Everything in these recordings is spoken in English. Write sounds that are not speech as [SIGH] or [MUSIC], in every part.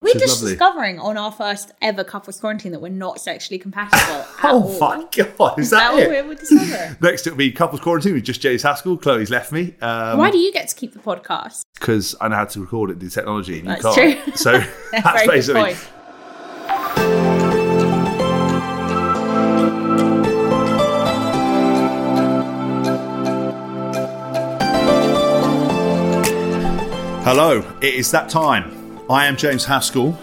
We're She's just lovely. discovering on our first ever couples quarantine that we're not sexually compatible. [LAUGHS] at Oh my god, is that that, what it? we're, discovering? [LAUGHS] Next it'll be couples quarantine with just James Haskell. Chloe's left me. Um, Why do you get to keep the podcast? Because I know how to record it, The technology, and you That's can't. true. So [LAUGHS] That's that's basically. Hello, it is that time. I am James Haskell.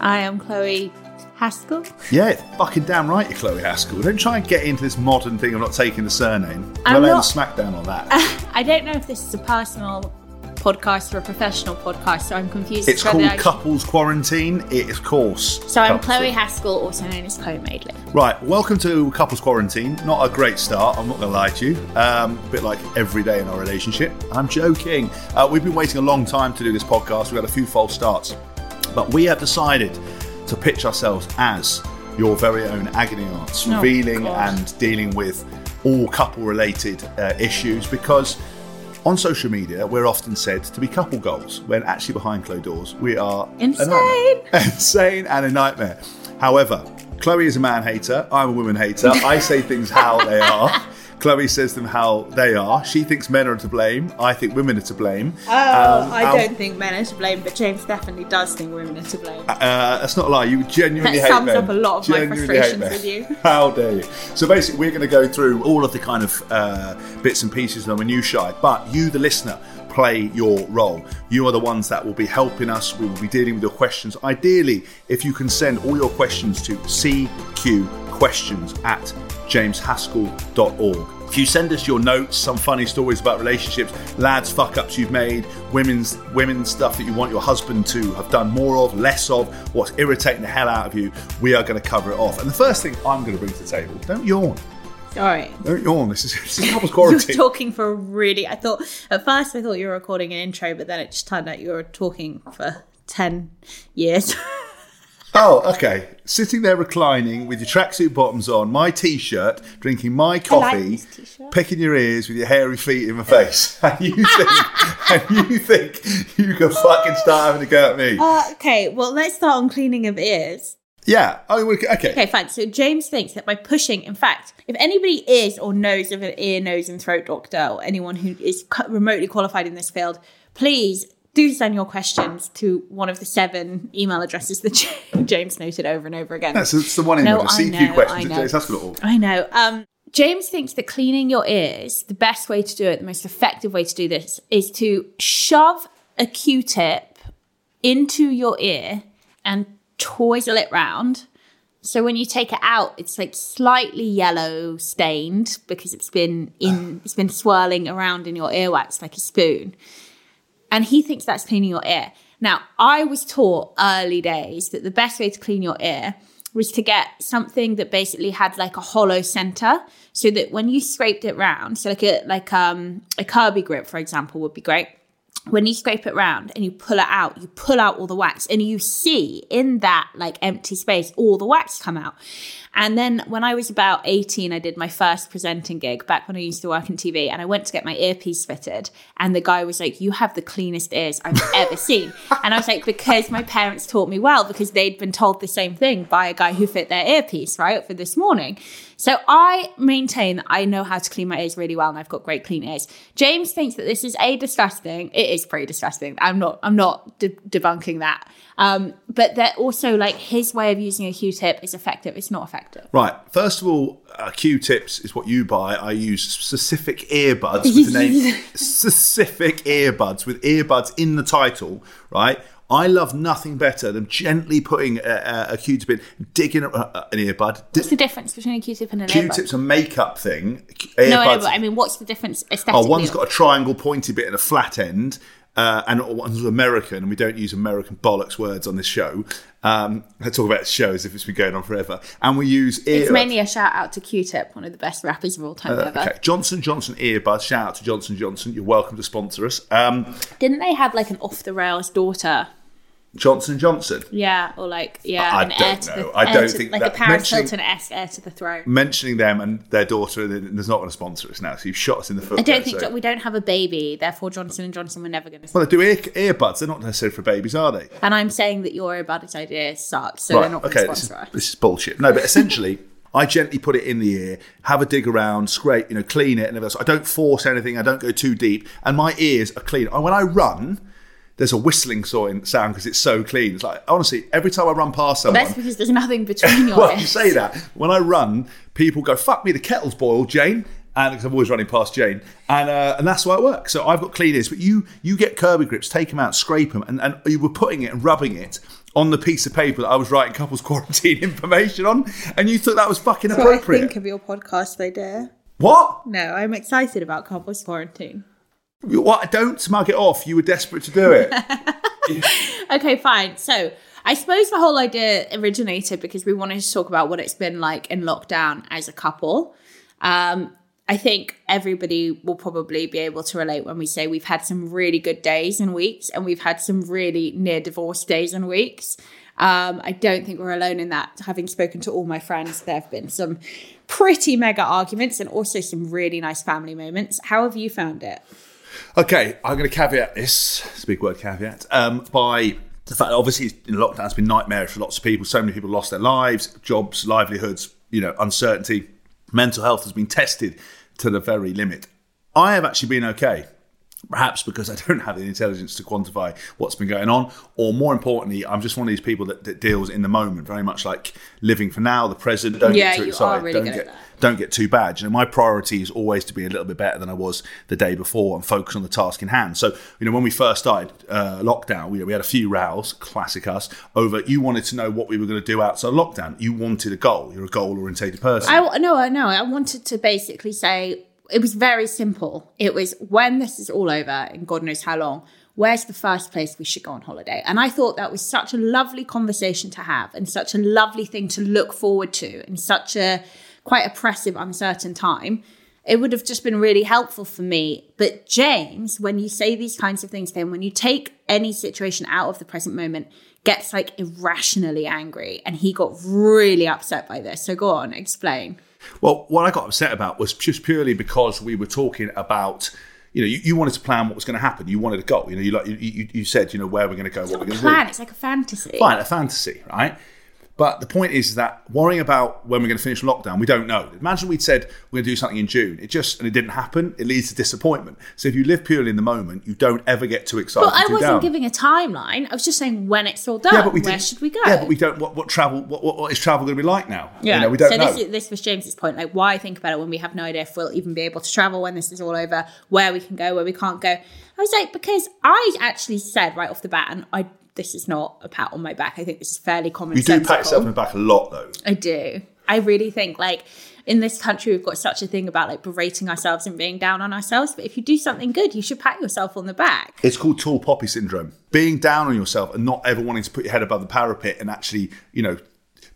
I am Chloe Haskell. Yeah, fucking damn right, you're Chloe Haskell. Don't try and get into this modern thing of not taking the surname. I'm not- smackdown on that. [LAUGHS] I don't know if this is a personal podcast or a professional podcast, so I'm confused. it's as to whether called I- Couples Quarantine. It is course. So I'm Couples- Chloe Haskell, also known as Chloe Madeley. Right, welcome to Couples Quarantine. Not a great start, I'm not going to lie to you. Um, a bit like every day in our relationship. I'm joking. Uh, we've been waiting a long time to do this podcast. We've had a few false starts. But we have decided to pitch ourselves as your very own agony aunts, Oh, revealing God. and dealing with all couple related uh, issues because on social media we're often said to be couple goals when actually behind closed doors we are Insane. [LAUGHS] insane and a nightmare. However, Chloe is a man hater. I'm a woman hater. I say things how they are. Chloe says them how they are. She thinks men are to blame. I think women are to blame. Oh, Um, I don't think men are to blame, but James definitely does think women are to blame. Uh, that's not a lie. You genuinely That hate sums men. up a lot of my Genuinely hate frustrations with you. [LAUGHS] How dare you? So basically, we're going to go through all of the kind of uh, bits and pieces of the minutiae, but you, the listener, play your role. You are the ones that will be helping us. We will be dealing with your questions. Ideally, if you can send all your questions to CQ questions at jameshaskell.org. If you send us your notes, some funny stories about relationships, lads fuck ups you've made, women's women's stuff that you want your husband to have done more of, less of, what's irritating the hell out of you, we are going to cover it off. And the first thing I'm going to bring to the table, don't yawn. Sorry. Don't yawn. This is, this is [LAUGHS] couples quarantine. talking for really. I thought at first I thought you were recording an intro, but then it just turned out you were talking for ten years. [LAUGHS] Oh, okay. Sitting there reclining with your tracksuit bottoms on, my t-shirt, drinking my coffee, t-shirt. picking your ears with your hairy feet in my face, [LAUGHS] and you think, and you think you can fucking start having a go at me? uh, okay, well let's start on cleaning of ears. Yeah. Oh, okay. Okay, fine. So James thinks that by pushing, in fact, if anybody is or knows of an ear, nose, and throat doctor, or anyone who is remotely qualified in this field, please do send your questions to one of the seven email addresses that [LAUGHS] James noted over and over again. That's, that's the one in No. I CQ questions at james.org. I know. Um, James thinks that cleaning your ears, the best way to do it, the most effective way to do this, is to shove a Q-tip into your ear and twizzle it round. So when you take it out, it's like slightly yellow stained because it's been in, it's been swirling around in your earwax like a spoon. And he thinks that's cleaning your ear. Now, I was taught early days that the best way to clean your ear was to get something that basically had like a hollow center so that when you scraped it round, so like a like um a Kirby grip, for example, would be great. When you scrape it round and you pull it out, you pull out all the wax and you see in that like empty space all the wax come out. And then when I was about 18, I did my first presenting gig back when I used to work in TV and I went to get my earpiece fitted. And the guy was like, You have the cleanest ears I've [LAUGHS] ever seen. And I was like, Because my parents taught me well, because they'd been told the same thing by a guy who fit their earpiece, right, for this morning. So I maintain that I know how to clean my ears really well and I've got great clean ears. James thinks that this is a disgusting. It is pretty disgusting. I'm not, I'm not de- debunking that. Um, but that also like his way of using a Q-tip is effective. It's not effective. Right. First of all, uh, Q-tips is what you buy. I use specific earbuds with the name [LAUGHS] specific earbuds with earbuds in the title. Right. I love nothing better than gently putting a, a, a Q-tip in, digging a, a- an earbud. What's the difference between a Q-tip and an Q-tip's earbud? a makeup thing. No, I but I mean, what's the difference aesthetically? Oh, one's got a triangle pointy bit and a flat end. uh, and one's American, and we don't use American bollocks words on this show. Um, I talk about shows if it's been going on forever, and we use earbuds. It's mainly a shout out to Q-Tip, one of the best rappers of all time ever. Uh, Okay, Johnson Johnson earbuds. Shout out to Johnson Johnson. You're welcome to sponsor us. Um, Didn't they have like an off the rails daughter? Johnson Johnson. Yeah, or like yeah, I an don't know. the I don't to- think like that- a Paris mentioning- Hilton esque heir to the throne. Mentioning them and their daughter there's not going to sponsor us now. So you've shot us in the foot. I don't there, think so- we don't have a baby, therefore Johnson and Johnson were never going to. Well, they do ear, earbuds. They're not necessarily for babies, are they? And I'm saying that your earbuds idea sucks, so they're not going okay, this is, us. this is bullshit. No, but essentially, [LAUGHS] I gently put it in the ear, have a dig around, scrape, you know, clean it, and everything else. I don't force anything. I don't go too deep, and my ears are clean. And when I run, there's a whistling sound because it's so clean. It's like honestly, every time I run past someone, That's because there's nothing between your [LAUGHS] well, you say that when I run, people go, "Fuck me, the kettle's boiled, Jane." And because I'm always running past Jane, and uh, and that's why it works. So I've got clean ears, but you you get Kirby grips, take them out, scrape them, and, and you were putting it and rubbing it on the piece of paper that I was writing couples [LAUGHS] quarantine information on, and you thought that was fucking appropriate. Think of your podcast, they dare. what? No, I'm excited about couples quarantine. What? Don't smug it off. You were desperate to do it. [LAUGHS] Okay, fine. So I suppose the whole idea originated because we wanted to talk about what it's been like in lockdown as a couple. Um, I think everybody will probably be able to relate when we say we've had some really good days and weeks, and we've had some really near divorce days and weeks. Um, I don't think we're alone in that. Having spoken to all my friends, there have been some pretty mega arguments and also some really nice family moments. How have you found it? Okay, I'm going to caveat this, it's a big word caveat, um, by the fact that obviously lockdown it's been nightmarish for lots of people. So many people lost their lives, jobs, livelihoods, you know, uncertainty. Mental health has been tested to the very limit. I have actually been okay. Perhaps because I [LAUGHS] don't have the intelligence to quantify what's been going on, or more importantly, I'm just one of these people that, that deals in the moment, very much like living for now, the present. Don't Yeah, get too excited. really don't get don't get too bad. You know, my priority is always to be a little bit better than I was the day before and focus on the task in hand. So, you know, when we first started uh, lockdown, we, we had a few rows, classic us, over you wanted to know what we were going to do outside lockdown. You wanted a goal. You're a goal orientated person. I no, I know. I wanted to basically say it was very simple. It was when this is all over, and God knows how long. Where's the first place we should go on holiday? And I thought that was such a lovely conversation to have, and such a lovely thing to look forward to, in such a quite oppressive, uncertain time. It would have just been really helpful for me. But James, when you say these kinds of things him, when you take any situation out of the present moment, gets like irrationally angry, and he got really upset by this. So go on, explain. Well, what I got upset about was just purely because we were talking about, you know, you, you wanted to plan what was going to happen. You wanted a goal. You know, you like you, you, you said, you know, where we're going to go, what we're going to do. plan. It's like a fantasy. Fine, a fantasy, right? But the point is that worrying about when we're going to finish lockdown, we don't know. Imagine we'd said we're going to do something in June. It just and it didn't happen. It leads to disappointment. So if you live purely in the moment, you don't ever get too excited. But I wasn't down. giving a timeline. I was just saying when it's all done. Yeah, but we where should we go? Yeah, but we don't. What, what travel? What, what, what is travel going to be like now? Yeah, you know, we don't so know. this is, this was James's point. Like, why think about it when we have no idea if we'll even be able to travel when this is all over, where we can go, where we can't go. I was like, because I actually said right off the bat, and I this is not a pat on my back. I think this is fairly common. you do pat yourself on the back a lot, though. I do. I really think like in this country we've got such a thing about like berating ourselves and being down on ourselves. But if you do something good, you should pat yourself on the back. It's called tall poppy syndrome. Being down on yourself and not ever wanting to put your head above the parapet and actually, you know,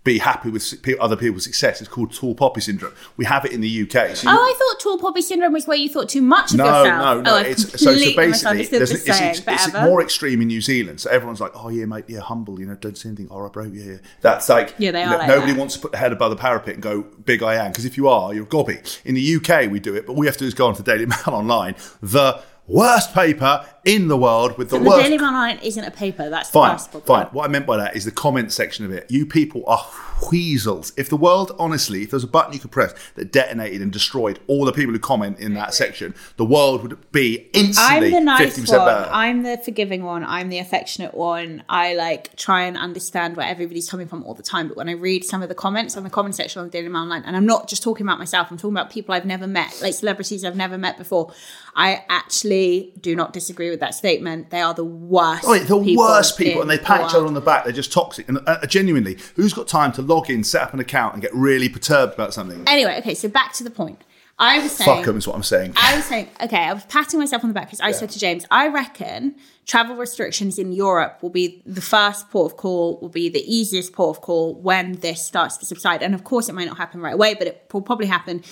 be happy with other people's success It's called tall poppy syndrome. We have it in the UK. So Oh, I thought tall poppy syndrome was where you thought too much of no, yourself. no, no. Oh, it's, so, so basically, there's, it's, it's, it's more extreme in New Zealand. So everyone's like, "Oh yeah, mate, yeah, humble. You know, don't say anything. All right, bro. Yeah, yeah." That's like, Yeah, they are know, like nobody that. wants to put their head above the parapet and go, "Big I am." Because if you are, you're a gobby. In the UK, we do it, but all we have to do is go onto Daily Mail [LAUGHS] online, the worst paper in the world with the the worst Daily Mail Online isn't a paper. That's Fine, fine. What I meant by that is the comment section of it. You people are weasels. If the world, honestly, if there's a button you could press that detonated and destroyed all the people who comment in that section, the world would be I'm instantly the nice 50% one. better. I'm the forgiving one. I'm the affectionate one. I like try and understand where everybody's coming from all the time. But when I read some of the comments on the comment section on the Daily Mail Online, and I'm not just talking about myself, I'm talking about people I've never met, like celebrities I've never met before. I actually do not disagree with that statement. They are the worst. Oh, the people worst people, and they pat the each other on the back. They're just toxic. And uh, genuinely, who's got time to log in, set up an account, and get really perturbed about something? Anyway, okay, so back to the point. I was saying, Fuck them is what I'm saying. I was saying, okay, I was patting myself on the back because I said to James, I reckon travel restrictions in Europe will be the first port of call, will be the easiest port of call when this starts to subside. And of course, it might not happen right away, but it will probably happen.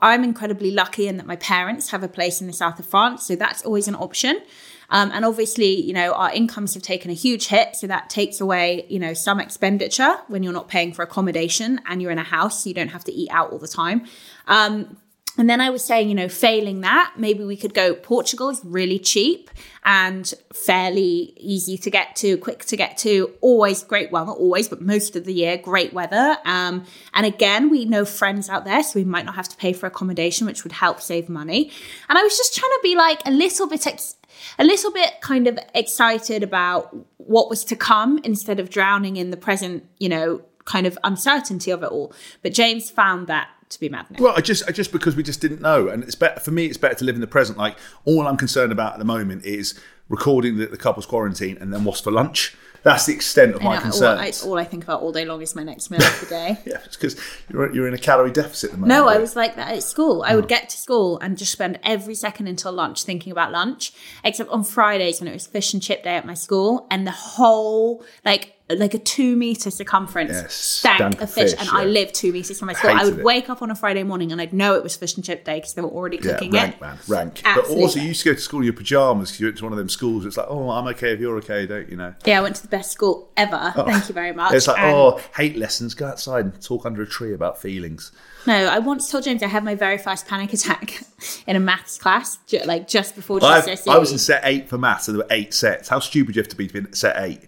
I'm incredibly lucky in that my parents have a place in the south of France, so that's always an option. Um, and obviously, you know, our incomes have taken a huge hit. So that takes away, you know, some expenditure when you're not paying for accommodation and you're in a house, so you don't have to eat out all the time. Um, and then I was saying, you know, failing that, maybe we could go. Portugal is really cheap and fairly easy to get to, quick to get to. Always great, not always, but most of the year, great weather. Um, and again, we know friends out there, so we might not have to pay for accommodation, which would help save money. And I was just trying to be like a little bit, ex- a little bit kind of excited about what was to come instead of drowning in the present, you know, kind of uncertainty of it all. But James found that to be madness. Well, I just, I just because we just didn't know, and it's better for me. It's better to live in the present. Like all I'm concerned about at the moment is recording the, the couple's quarantine and then what's for lunch. That's the extent of my concerns. all, I, all I think about all day long is my next meal of the day. [LAUGHS] yeah, it's because you're, you're in a calorie deficit at the moment. No, I was like that at school. I would mm. get to school and just spend every second until lunch thinking about lunch. Except on Fridays when it was fish and chip day at my school, and the whole like like a two meter circumference Yes, stank stank of fish, fish, and yeah. I lived two meters from my school. I would it. wake up on a Friday morning and I'd know it was fish and chip day because they were already cooking Yeah, rank, it. man, rank. Absolutely. But also, you used to go to school in your pajamas because you went to one of them schools. It's like, oh, I'm okay if you're okay, don't you know? Yeah, I went to the best school ever. Oh. Thank you very much. It's like, And- oh, hate lessons. Go outside and talk under a tree about feelings. No, I once told James I had my very first panic attack [LAUGHS] in a maths class, like just before GCSE. I was in set eight for maths, and there were eight sets. How stupid do you have to be to be in set eight?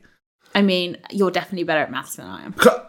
I mean, you're definitely better at maths than I am. Cl-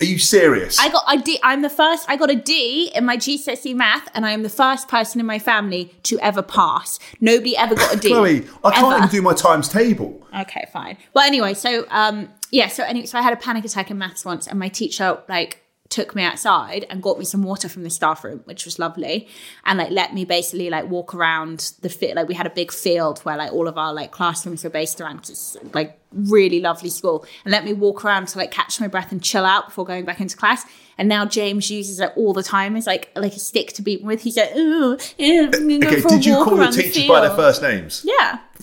Are you serious? I got a D. I'm the first. I got a D in my GCSE math, and I am the first person in my family to ever pass. Nobody ever got a D. Chloe, I can't even do my times table. Okay, fine. Well, anyway, so um, yeah, so anyway, so I had a panic attack in maths once, and my teacher like took me outside and got me some water from the staff room, which was lovely, and like let me basically like walk around the fit. Like we had a big field where like all of our like classrooms were based around. It's like really lovely school, and let me walk around to like catch my breath and chill out before going back into class. And now James uses it all the time as like like a stick to beat me with. He's like, oh, yeah, I'm gonna go Okay, for a did you walk call around the teachers by their first names? Yeah, [LAUGHS]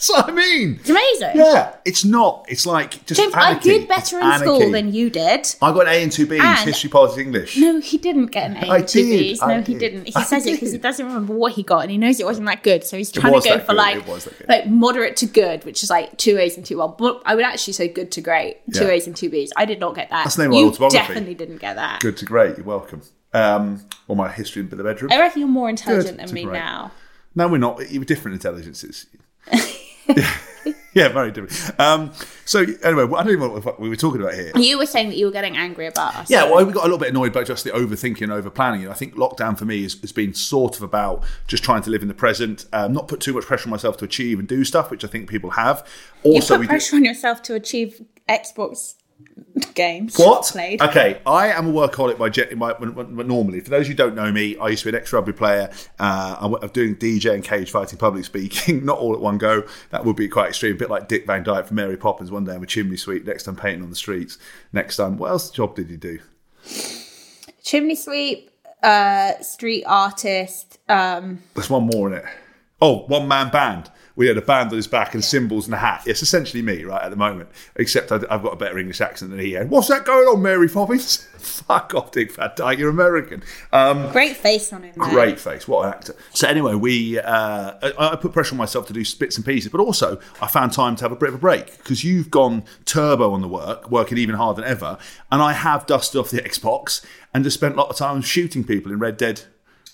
That's what I mean. it's amazing. Yeah, it's not. It's like just James, I did better in It's school than you did. I got an A and two B's, And- history, politics, English. No, he didn't get an A and two did, B's. No, I he did. didn't. He I says it because he doesn't remember what he got, and he knows it wasn't that good. So he's trying to go for good, like it was that good. like moderate to good, which is like two A's and two well. But I would actually say good to great, two Yeah. A's and two B's. I did not get that. That's the name of my you autobiography. definitely didn't get that. Good to great. You're welcome. Um, or my history in the bedroom. I reckon you're more intelligent Good than me great. now. No, we're not. You were different intelligences. [LAUGHS] [LAUGHS] yeah, very different. Um, so anyway, I don't even know what we were talking about here. You were saying that you were getting angry about us. Yeah, well, we got a little bit annoyed by just the overthinking and over planning. I think lockdown for me has, has been sort of about just trying to live in the present, um, not put too much pressure on myself to achieve and do stuff, which I think people have. you Also, put we do- pressure on yourself to achieve Xbox games. What? played? Okay, I am a workaholic by, gen- by when- when- when- normally. For those who don't know me, I used to be an ex-rugby player. Uh, I'm, I'm doing DJ and cage fighting, public speaking, [LAUGHS] not all at one go. That would be quite extreme. A bit like Dick Van Dyke from Mary Poppins. One day I'm a chimney sweep, next time painting on the streets. Next time, what else job did you do? Chimney sweep, uh, street artist. Um, There's one more in it. Oh, one man band. We had a band on his back and cymbals and a hat. It's essentially me, right, at the moment. Except I- I've got a better English accent than he had. What's that going on, Mary Poppins? [LAUGHS] Fuck off, Dick Van Dyke. You're American. Um, great face on him. though. Great face, what an actor. So anyway, we uh, I, I put pressure on myself to do bits and pieces, but also I found time to have a bit of a break because you've gone turbo on the work, working even harder than ever, and I have dusted off the Xbox and just spent a lot of time shooting people in Red Dead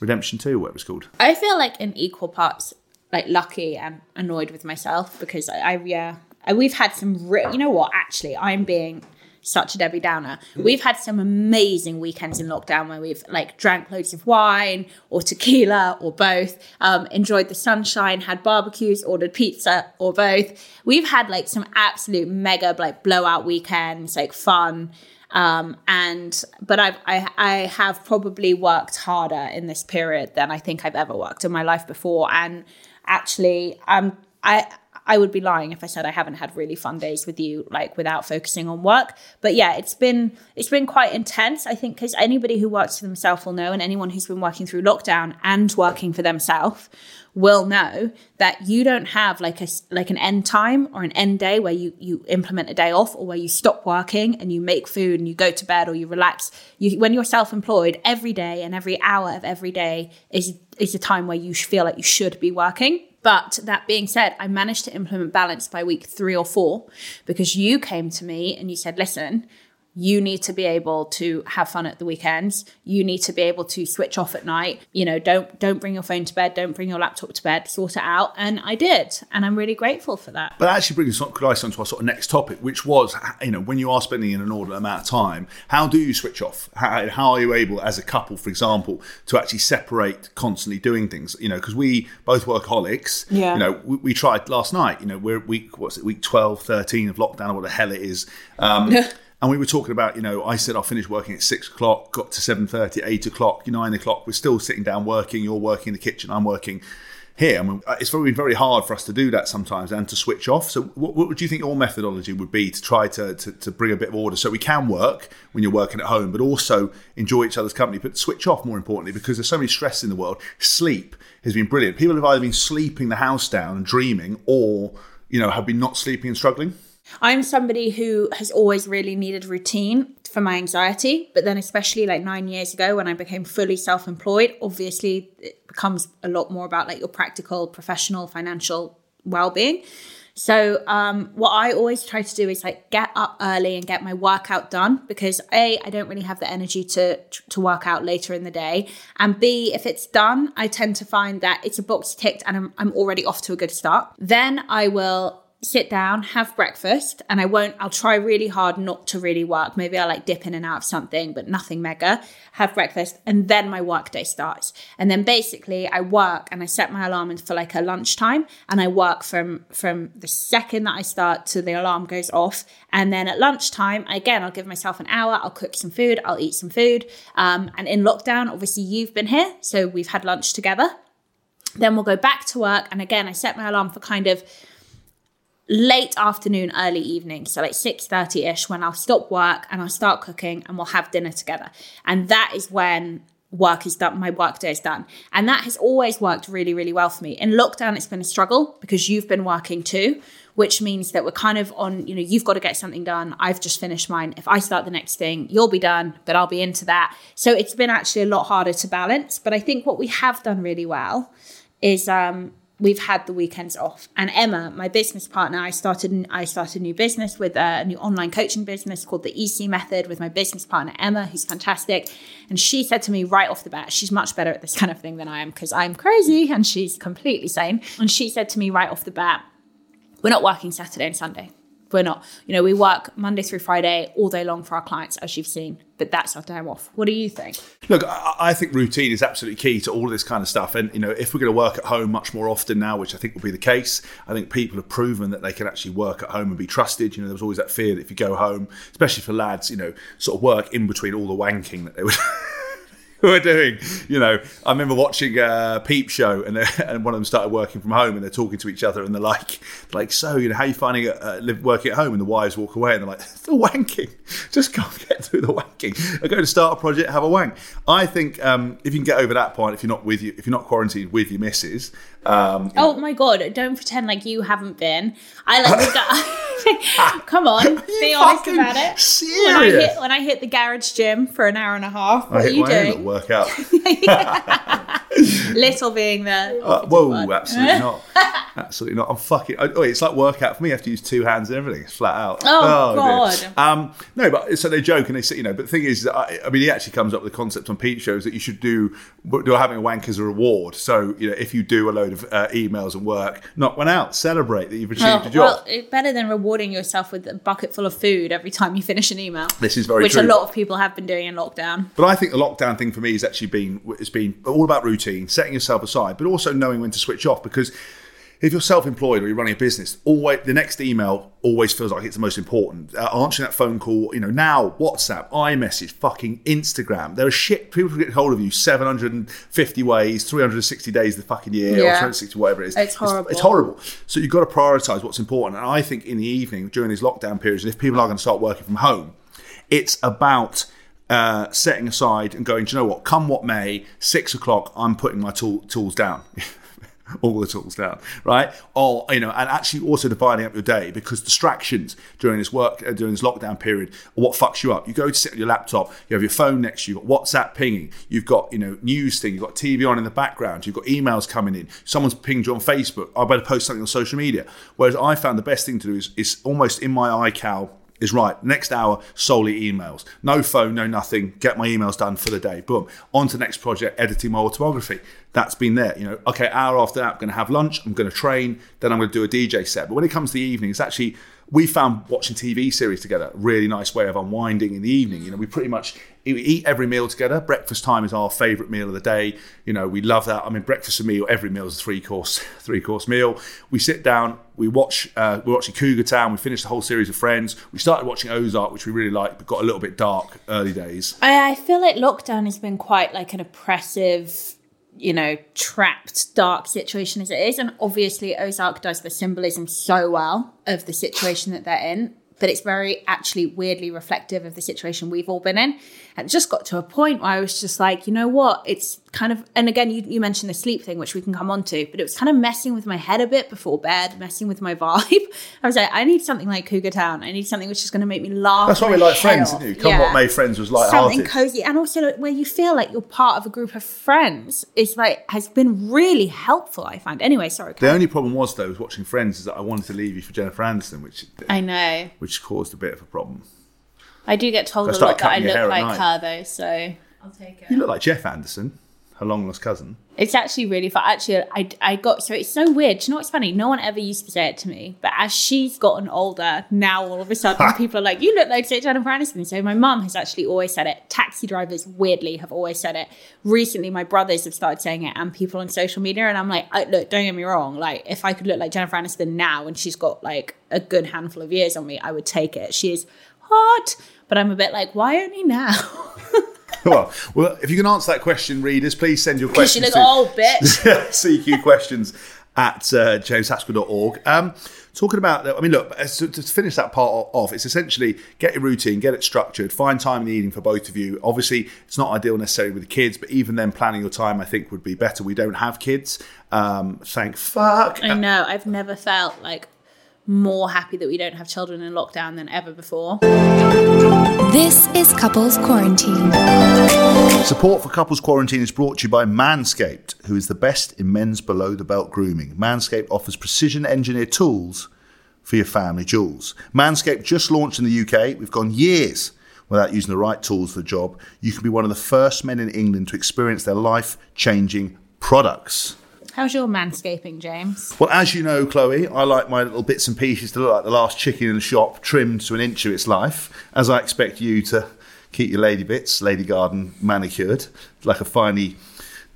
Redemption 2, what it was called. I feel like in equal parts, like lucky and annoyed with myself because I, I yeah, we've had some. Re- you know what? Actually, I'm being such a Debbie Downer. We've had some amazing weekends in lockdown where we've like drank loads of wine or tequila or both, um, enjoyed the sunshine, had barbecues, ordered pizza or both. We've had like some absolute mega like blowout weekends, like fun. Um, and but I've, I I have probably worked harder in this period than I think I've ever worked in my life before. And actually, um, I I would be lying if I said I haven't had really fun days with you, like without focusing on work. But yeah, it's been it's been quite intense. I think because anybody who works for themselves will know, and anyone who's been working through lockdown and working for themselves will know that you don't have like a like an end time or an end day where you you implement a day off or where you stop working and you make food and you go to bed or you relax you when you're self-employed every day and every hour of every day is is a time where you feel like you should be working. But that being said i managed to implement balance by week 3 or 4 because you came to me and you said listen you need to be able to have fun at the weekends you need to be able to switch off at night you know don't don't bring your phone to bed don't bring your laptop to bed sort it out and i did and i'm really grateful for that But that actually brings us nice on to our sort of next topic, which was, you know, when you are spending an inordinate amount of time, how do you switch off? How, how are you able, as a couple, for example, to actually separate constantly doing things? You know, because we both workaholics. Yeah. You know, we, we tried last night. You know, we're week what's it, week 12, 13 of lockdown, or what the hell it is. Um, [LAUGHS] And we were talking about, you know, I said I'll finish working at six o'clock, got to seven thirty, eight o'clock, nine o'clock. We're still sitting down working. You're working in the kitchen. I'm working here. I mean, uh, it's been very hard for us to do that sometimes and to switch off. So, what, what would you think your methodology would be to try to, to, to bring a bit of order so we can work when you're working at home, but also enjoy each other's company, but switch off more importantly because there's so many stress in the world. Sleep has been brilliant. People have either been sleeping the house down and dreaming, or you know, have been not sleeping and struggling. I'm somebody who has always really needed routine for my anxiety, but then especially like 9 years ago when I became fully self-employed, obviously it becomes a lot more about like your practical, professional, financial well-being. So um, what I always try to do is like get up early and get my workout done because a I don't really have the energy to to work out later in the day, and b if it's done, I tend to find that it's a box ticked and I'm, I'm already off to a good start. Then I will sit down, have breakfast, and I won't, I'll try really hard not to really work. Maybe I'll like dip in and out of something, but nothing mega. Have breakfast, and then my work day starts. And then basically I work and I set my alarm for like a lunchtime and I work from from the second that I start to the alarm goes off. And then at lunchtime, again, I'll give myself an hour, I'll cook some food, I'll eat some food. Um, and in lockdown, obviously you've been here, so we've had lunch together. Then we'll go back to work. And again, I set my alarm for kind of late afternoon, early evening, so like 6.30ish when I'll stop work and I'll start cooking and we'll have dinner together. And that is when work is done, my work day is done. And that has always worked really, really well for me. In lockdown, it's been a struggle because you've been working too, which means that we're kind of on, you know, you've got to get something done. I've just finished mine. If I start the next thing, you'll be done, but I'll be into that. So it's been actually a lot harder to balance. But I think what we have done really well is um we've had the weekends off. And Emma, my business partner, I started I started a new business with a new online coaching business called the EC Method with my business partner Emma, who's fantastic. And she said to me right off the bat, she's much better at this kind of thing than I am because I'm crazy and she's completely sane. And she said to me right off the bat, we're not working Saturday and Sunday. We're not. You know, we work Monday through Friday all day long for our clients, as you've seen, but that's our time off. What do you think? Look, I, I think routine is absolutely key to all of this kind of stuff. And, you know, if we're going to work at home much more often now, which I think will be the case, I think people have proven that they can actually work at home and be trusted. You know, there was always that fear that if you go home, especially for lads, you know, sort of work in between all the wanking that they would. [LAUGHS] were doing. You know, I remember watching a Peep Show, and [LAUGHS] and one of them started working from home, and they're talking to each other, and they're like, like, so you know, how you finding it uh, live, working at home? And the wives walk away, and they're like, the wanking, [LAUGHS] just can't get through the wanking. I go to start a project, have a wank. I think um, if you can get over that point, if you're not with you, if you're not quarantined with your missus, um, Oh my god! Don't pretend like you haven't been. I like. [LAUGHS] Come on, be honest about it. When I serious? hit when I hit the garage gym for an hour and a half, what I are you my own doing? little workout. [LAUGHS] [LAUGHS] Little being there. Uh, whoa, word. absolutely not. Absolutely not. I'm fucking. Oh, it's like workout for me. I have to use two hands and everything. It's flat out. Oh, dear. God. Um, no, but so they joke and they say, you know. But the thing is, I, I mean, he actually comes up with the concept on Peep shows that you should do do having a wank as a reward. So you know, if you do a load of uh, emails and work, knock one out, celebrate that you've achieved Well, a job. well, it's better than rewarding yourself with a bucket full of food every time you finish an email. This is very which true. a lot of people have been doing in lockdown. But I think the lockdown thing for me has actually been it's been all about routine, setting yourself aside, but also knowing when to switch off because if you're self-employed or you're running a business, always the next email always feels like it's the most important. Uh, answering that phone call, you know, now WhatsApp, iMessage, fucking Instagram. There are shit people can get hold of you 750 ways, 360 days of the fucking year, or 360 whatever it is. It's horrible. It's, horrible. So you've got to prioritize what's important. And I think in the evening during these lockdown periods, and if people are going to start working from home, it's about uh, setting aside and going. Do you know what? Come what may, six o'clock, I'm putting my tool, tools down. [LAUGHS] all the tools down, right? Or you know, and actually also dividing up your day because distractions during this work uh, during this lockdown period what fucks you up. You go to sit on your laptop, you have your phone next to you, you've got WhatsApp pinging, you've got you know news thing, you've got TV on in the background, you've got emails coming in, someone's pinged you on Facebook. I better post something on social media. Whereas I found the best thing to do is, is almost in my iCal is right. Next hour, solely emails. No phone, no nothing. Get my emails done for the day. Boom. On to next project, editing my autobiography. That's been there. You know, okay, hour after that, I'm going to have lunch. I'm going to train. Then I'm going to do a DJ set. But when it comes to the evening, it's actually we found watching TV series together a really nice way of unwinding in the evening. You know, we pretty much eat every meal together. Breakfast time is our favourite meal of the day. You know, we love that. I mean, breakfast for me, every meal is a three course [LAUGHS] three course meal. We sit down, we watch uh, we're watching Cougar Town. We finished the whole series of Friends. We started watching Ozark, which we really liked, but got a little bit dark early days. I, I feel like lockdown has been quite like an oppressive, you know, trapped, dark situation as it is. And obviously, Ozark does the symbolism so well of the situation that they're in. But it's very actually weirdly reflective of the situation we've all been in. And it just got to a point where I was just like, you know what? It's kind of, and again, you, you mentioned the sleep thing, which we can come on to, but it was kind of messing with my head a bit before bed, messing with my [LAUGHS] vibe. I was like, I need something like Cougar Town. I need something which is going to make me laugh. That's why we like Friends, off. didn't you? Come Yeah what may, Friends was like something cozy and also like, where you feel like you're part of a group of friends is like has been really helpful i find anyway sorry The only problem was though, was watching Friends, is that I wanted to leave you for Jennifer Aniston, which i know which caused a bit of a problem. I do get told I a started lot that i look like her though so. I'll take it. You look like Jeff Anderson, her long lost cousin. it's actually really fun actually I, I got so it's so weird. Do you know what's funny? No one ever used to say it to me but as she's gotten older now all of a sudden people are like you look like Jennifer Aniston so my mum has actually always said it. Taxi drivers weirdly have always said it. Recently my brothers have started saying it and people on social media and I'm like I, look don't get me wrong. Like if I could look like Jennifer Aniston now and she's got like a good handful of years on me I would take it. She is hot but I'm a bit like why only now [LAUGHS] well, well, if you can answer that question, readers, please send your questions look to old bitch [LAUGHS] CQ questions at uh, jameshaskell.org. Um, talking about, I mean, look, to, to finish that part off, it's essentially get your routine, get it structured, find time in the evening for both of you. Obviously, it's not ideal necessarily with the kids, but even then, planning your time, I think, would be better. We don't have kids. Um, thank fuck. I know. I've never felt like more happy that we don't have children in lockdown than ever before. This is Couples Quarantine. Support for Couples Quarantine is brought to you by Manscaped, who is the best in men's below the belt grooming. Manscaped offers precision engineered tools for your family jewels. Manscaped just launched in the UK. We've gone years without using the right tools for the job. You can be one of the first men in England to experience their life changing products. How's your manscaping, James? Well, as you know, Chloe, I like my little bits and pieces to look like the last chicken in the shop, trimmed to an inch of its life, as I expect you to keep your lady bits, lady garden, manicured, like a finely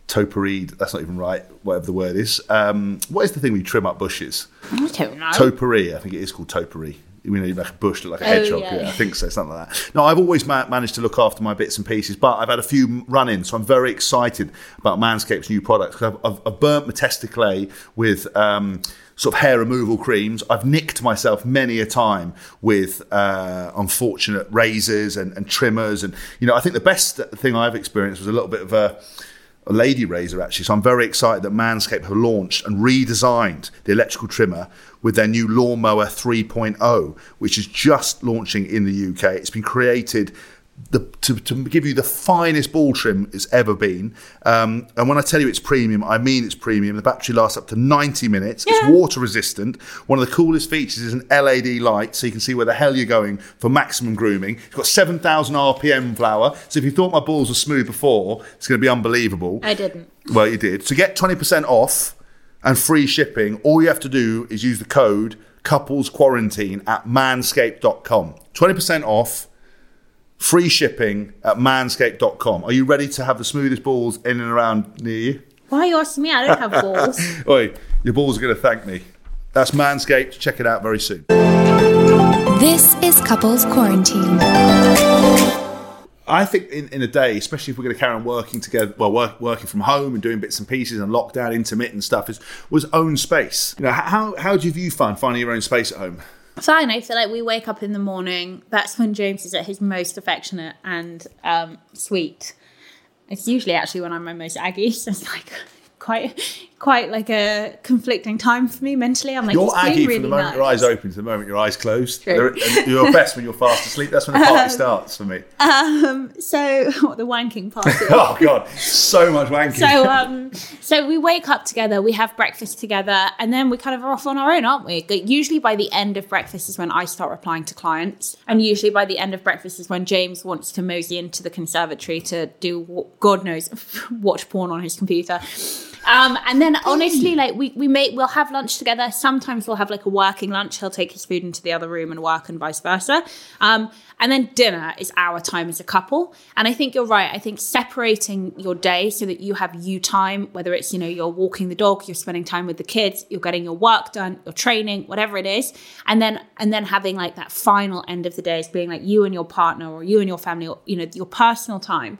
toperied, that's not even right, whatever the word is. Um, what is the thing we trim up bushes? I don't know. Topiary, I think it is called topiary. You know, like a bush, look like a Oh, hedgehog. yeah. yeah. I think so, something like that. No, I've always ma- managed to look after my bits and pieces, but I've had a few run-ins, so I'm very excited about Manscaped's new products. I've, I've, I've burnt my testicles with um, sort of hair removal creams. I've nicked myself many a time with uh, unfortunate razors and, and trimmers, and you know, I think the best thing I've experienced was a little bit of a a lady razor actually. So I'm very excited that Manscaped have launched and redesigned the electrical trimmer with their new Lawnmower 3.0, which is just launching in the UK. It's been created the, to, to give you the finest ball trim it's ever been. Um, and when I tell you it's premium, I mean it's premium. The battery lasts up to 90 minutes. It's water resistant. One of the coolest features is an LED light, so you can see where the hell you're going for maximum grooming. It's got 7,000 RPM flower. So if you thought my balls were smooth before, it's going to be unbelievable. I didn't. Well, you did. To get 20% off and free shipping, all you have to do is use the code couples quarantine at manscaped.com. 20% off, free shipping at manscaped.com. Are you ready to have the smoothest balls in and around near you? Why are you asking me? I don't have balls. [LAUGHS] Oi, your balls are going to thank me. That's Manscaped. Check it out very soon. This is Couples Quarantine. I think in, in a day, especially if we're going to carry on working together, well, work, working from home and doing bits and pieces and lockdown, intermittent stuff, is was own space. You know, how how do you find finding your own space at home? Fine. I feel like we wake up in the morning. That's when James is at his most affectionate and um, sweet. It's usually actually when I'm my most aggy. [LAUGHS] So it's like quite quite like a conflicting time for me mentally. I'm like, You're he's aggy really from the moment nice. your eyes open to the moment your eyes closed. True. You're best when you're fast asleep. That's when the party [LAUGHS] starts for me. Um, so [LAUGHS] what, the wanking party. [LAUGHS] Oh god, so much wanking. So um, so we wake up together, we have breakfast together, and then we kind of are off on our own, aren't we? Usually by the end of breakfast is when I start replying to clients, and usually by the end of breakfast is when James wants to mosey into the conservatory to do wh- God knows watch porn on his computer. Um, and then honestly, like we we may we'll have lunch together. Sometimes we'll have like a working lunch. He'll take his food into the other room and work, and vice versa. Um, and then dinner is our time as a couple. And I think you're right. I think separating your day so that you have you time, whether it's, you know, you're walking the dog, you're spending time with the kids, you're getting your work done, you're training, whatever it is. And then and then having like that final end of the day as being like you and your partner or you and your family or, you know, your personal time.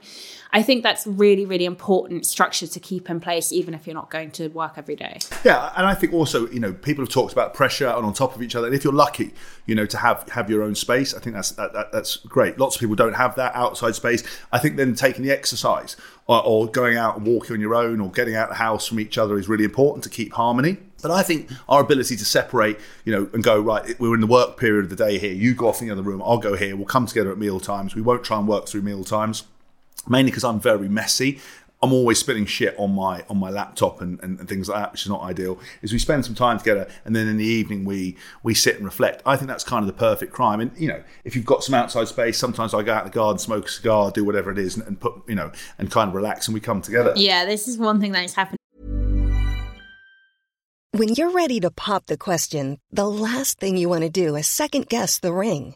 I think that's really, really important structure to keep in place, even if you're not going to work every day. Yeah, and I think also, you know, people have talked about pressure and on top of each other. And if you're lucky, you know, to have have your own space, I think that's that, that, that's great. Lots of people don't have that outside space. I think then taking the exercise or, or going out and walking on your own or getting out of the house from each other is really important to keep harmony. But I think our ability to separate, you know, and go right, we're in the work period of the day here. You go off in the other room, I'll go here. We'll come together at meal times. We won't try and work through meal times mainly because I'm very messy. I'm always spilling shit on my on my laptop and, and, and things like that, which is not ideal. Is we spend some time together and then in the evening we we sit and reflect. I think that's kind of the perfect crime. And you know, if you've got some outside space, sometimes I go out in the garden, smoke a cigar, do whatever it is, and, and put you know, and kind of relax, and we come together. Yeah, this is one thing that has happened. When you're ready to pop the question, the last thing you want to do is second guess the ring.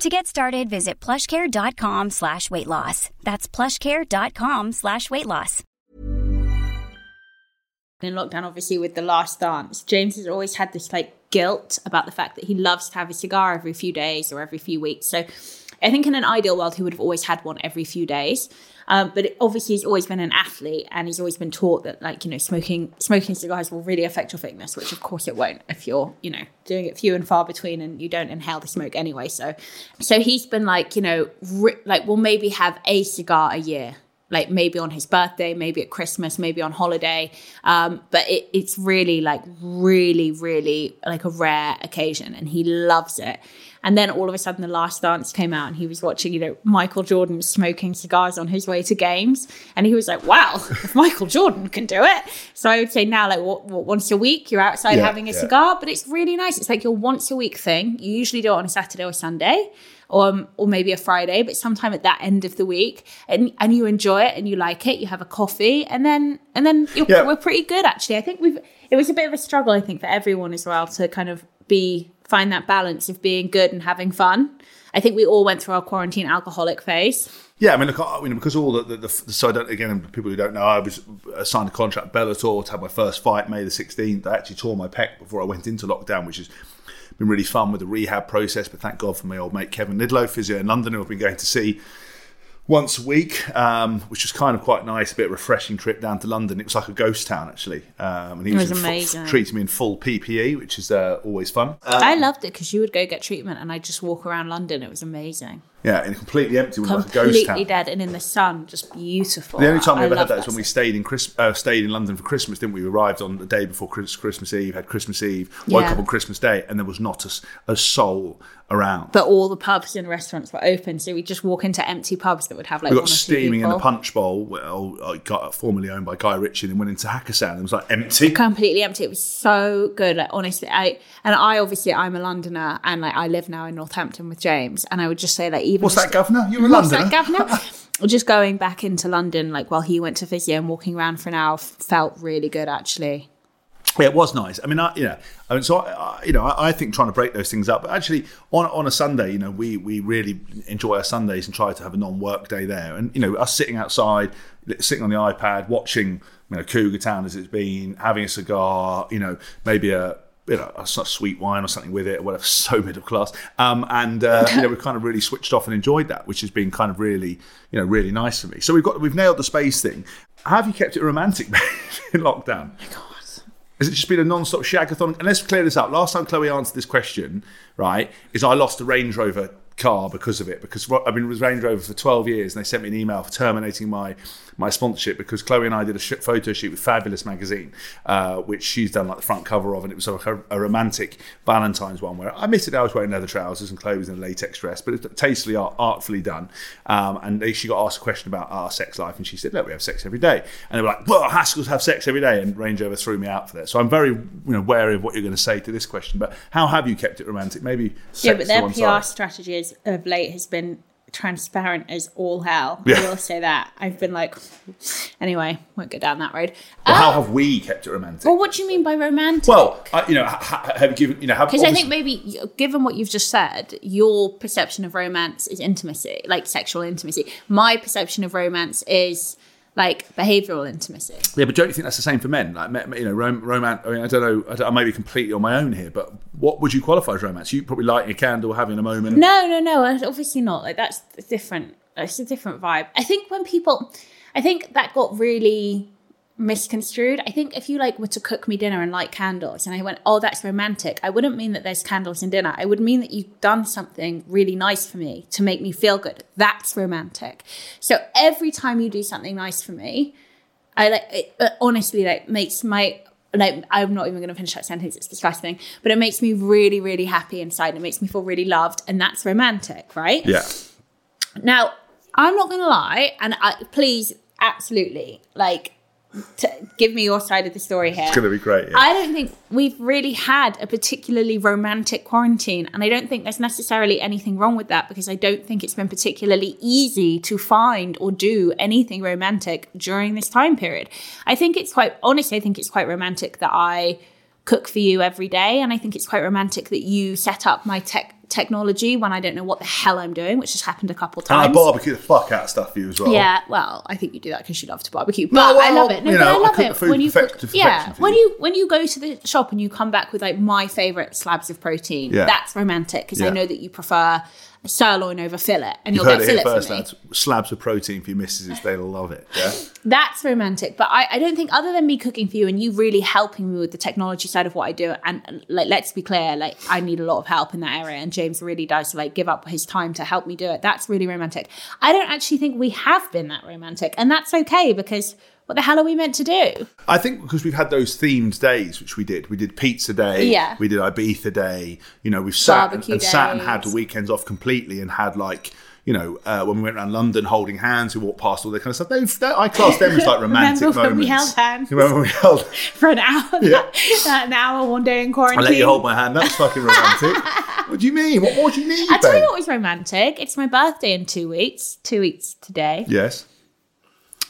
To get started, visit plushcare.com slash weight loss. That's plushcare.com slash weight loss. in lockdown, obviously with the last dance, James has always had this like guilt about the fact that he loves to have a cigar every few days or every few weeks. So I think in an ideal world, he would have always had one every few days. Um, but it, obviously, he's always been an athlete, and he's always been taught that, like you know, smoking smoking cigars will really affect your fitness, which of course it won't if you're you know doing it few and far between, and you don't inhale the smoke anyway. So, so he's been like you know, ri- like we'll maybe have a cigar a year like maybe on his birthday, maybe at Christmas, maybe on holiday. Um, but it, it's really like really, really like a rare occasion, and he loves it. And then all of a sudden, The Last Dance came out, and he was watching, you know, Michael Jordan smoking cigars on his way to games, and he was like, "Wow, if Michael Jordan can do it." So I would say now, like, what, what, once a week, you're outside Yeah, having a yeah. cigar, but it's really nice. It's like your once a week thing. You usually do it on a Saturday or Sunday or, um, or maybe a Friday, but sometime at that end of the week, and and you enjoy it and you like it. You have a coffee, and then and then you're, Yeah. we're pretty good actually. I think we've it was a bit of a struggle, I think, for everyone as well to kind of be find that balance of being good and having fun. I think we all went through our quarantine alcoholic phase. Yeah, I mean, look, I mean, because all the, the, the so I don't, again, people who don't know, I was I signed a contract Bellator to have my first fight May the 16th. I actually tore my pec before I went into lockdown, which has been really fun with the rehab process. But thank God for my old mate Kevin Lidlow, physio in London, who I've been going to see once a week, um, which was kind of quite nice. A bit of refreshing trip down to London. It was like a ghost town actually, um, and he It was in full- amazing. treated me in full PPE, which is uh, always fun. I loved it because you would go get treatment and I'd just walk around London. It was amazing. Yeah, and completely empty, like a ghost Completely town. dead and in the sun, just beautiful. The only time we I ever had that, that is when we stayed in Chris, uh, stayed in London for Christmas, didn't we? We arrived on the day before Chris, Christmas Eve, had Christmas Eve, woke Yeah. up on Christmas Day, and there was not a soul around. But all the pubs and restaurants were open, so we just walk into empty pubs that would have like we got steaming in the punch bowl, well, I got formerly owned by Guy Ritchie, and went into Hakkasan. It was like empty. completely empty. It was so good. Like honestly, I and I obviously I'm a Londoner and like I live now in Northampton with James, and I would just say that even What's that, governor? You're a What's Londoner. that, governor? [LAUGHS] just going back into London, like while he went to physio and walking around for an hour, felt really good actually. Yeah, it was nice. I mean, I, you know, I mean, so I, I, you know, I, I think trying to break those things up. But actually, on on a Sunday, you know, we we really enjoy our Sundays and try to have a non-work day there. And you know, us sitting outside, sitting on the iPad, watching, you know, Cougar Town as it's been, having a cigar, you know, maybe a you know, a sort of sweet wine or something with it, or whatever. [LAUGHS] So middle class, um, and uh, you know, we've kind of really switched off and enjoyed that, which has been kind of really, you know, really nice for me. So we've got we've nailed the space thing. Have you kept it romantic [LAUGHS] in lockdown? My god. Has it just been a non-stop shagathon? And let's clear this up. Last time Chloe answered this question, right, is I lost a Range Rover car because of it. Because I've been with Range Rover for 12 years and they sent me an email for terminating my my sponsorship because Chloe and I did a sh- photo shoot with Fabulous magazine, uh, which she's done like the front cover of, and it was like a, a romantic Valentine's one where I admitted I was wearing leather trousers and Chloe was in a latex dress, but it's tastefully, art- artfully done. Um, and they, she got asked a question about our sex life, and she said, "Look, we have sex every day." And they were like, "Well, Haskells have sex every day," and Range Rover threw me out for that. So I'm very, you know, wary of what you're going to say to this question. But how have you kept it romantic? Maybe sex yeah, but their PR side. strategy is, of late has been transparent as all hell. Yeah. I will say that. I've been like, [SIGHS] anyway, won't go down that road. Well, how um, have we kept it romantic? Well, what do you mean by romantic? Well, I, you know, ha- ha- have you given, you know, Because I think maybe, given what you've just said, your perception of romance is intimacy, like sexual intimacy. My perception of romance is like behavioral intimacy. Yeah, but don't you think that's the same for men? Like, you know, rom- romance. I mean, I don't know. I, don't, I may be completely on my own here, but what would you qualify as romance? You probably lighting a candle, having a moment. No, no, no. Obviously not. Like that's different. It's a different vibe. I think when people, I think that got really misconstrued. I think if you like were to cook me dinner and light candles, and I went, "Oh, that's romantic," I wouldn't mean that there's candles in dinner. I would mean that you've done something really nice for me to make me feel good. That's romantic. So every time you do something nice for me, I like it, uh, honestly like makes my like I'm not even going to finish that sentence. It's disgusting, but it makes me really, really happy inside. It makes me feel really loved, and that's romantic, right? Yeah. Now, I'm not going to lie, and I, please, absolutely, like, t- give me your side of the story here. It's going to be great. Yeah. I don't think we've really had a particularly romantic quarantine. And I don't think there's necessarily anything wrong with that because I don't think it's been particularly easy to find or do anything romantic during this time period. I think it's quite, honestly, I think it's quite romantic that I cook for you every day. And I think it's quite romantic that you set up my tech technology when I don't know what the hell I'm doing, which has happened a couple times. and I barbecue the fuck out of stuff for you as well. Yeah, well, I think you do that because you love to barbecue. But well, I love it. No, you know, I I love cook it when you perfect- cook. Yeah, when you. when you go to the shop and you come back with like my favorite slabs of protein. Yeah. That's romantic because I know that you prefer sirloin over fillet, and you'll heard get fillet first, for me. Slabs of protein for your missuses. They'll love it. Yeah. [LAUGHS] That's romantic. But I, I don't think other than me cooking for you and you really helping me with the technology side of what I do, and and, like let's be clear, like I need a lot of help in that area, and James really does like give up his time to help me do it. That's really romantic. I don't actually think we have been that romantic, and that's okay because what the hell are we meant to do? I think because we've had those themed days, which we did. We did pizza day. Yeah. We did Ibiza day. You know, we've sat and, Barbecue and sat and had the weekends off completely and had like. You know, uh, when we went around London holding hands, we walked past all that kind of stuff. They, I class them as like [LAUGHS] romantic Remember when moments. we held hands? Remember when we held? [LAUGHS] For an hour, Yeah. [LAUGHS] that, an hour one day in quarantine. I let you hold my hand. That's fucking romantic. what do you mean? What more do you need, I tell you what was romantic. It's my birthday in two weeks. Two weeks today. Yes.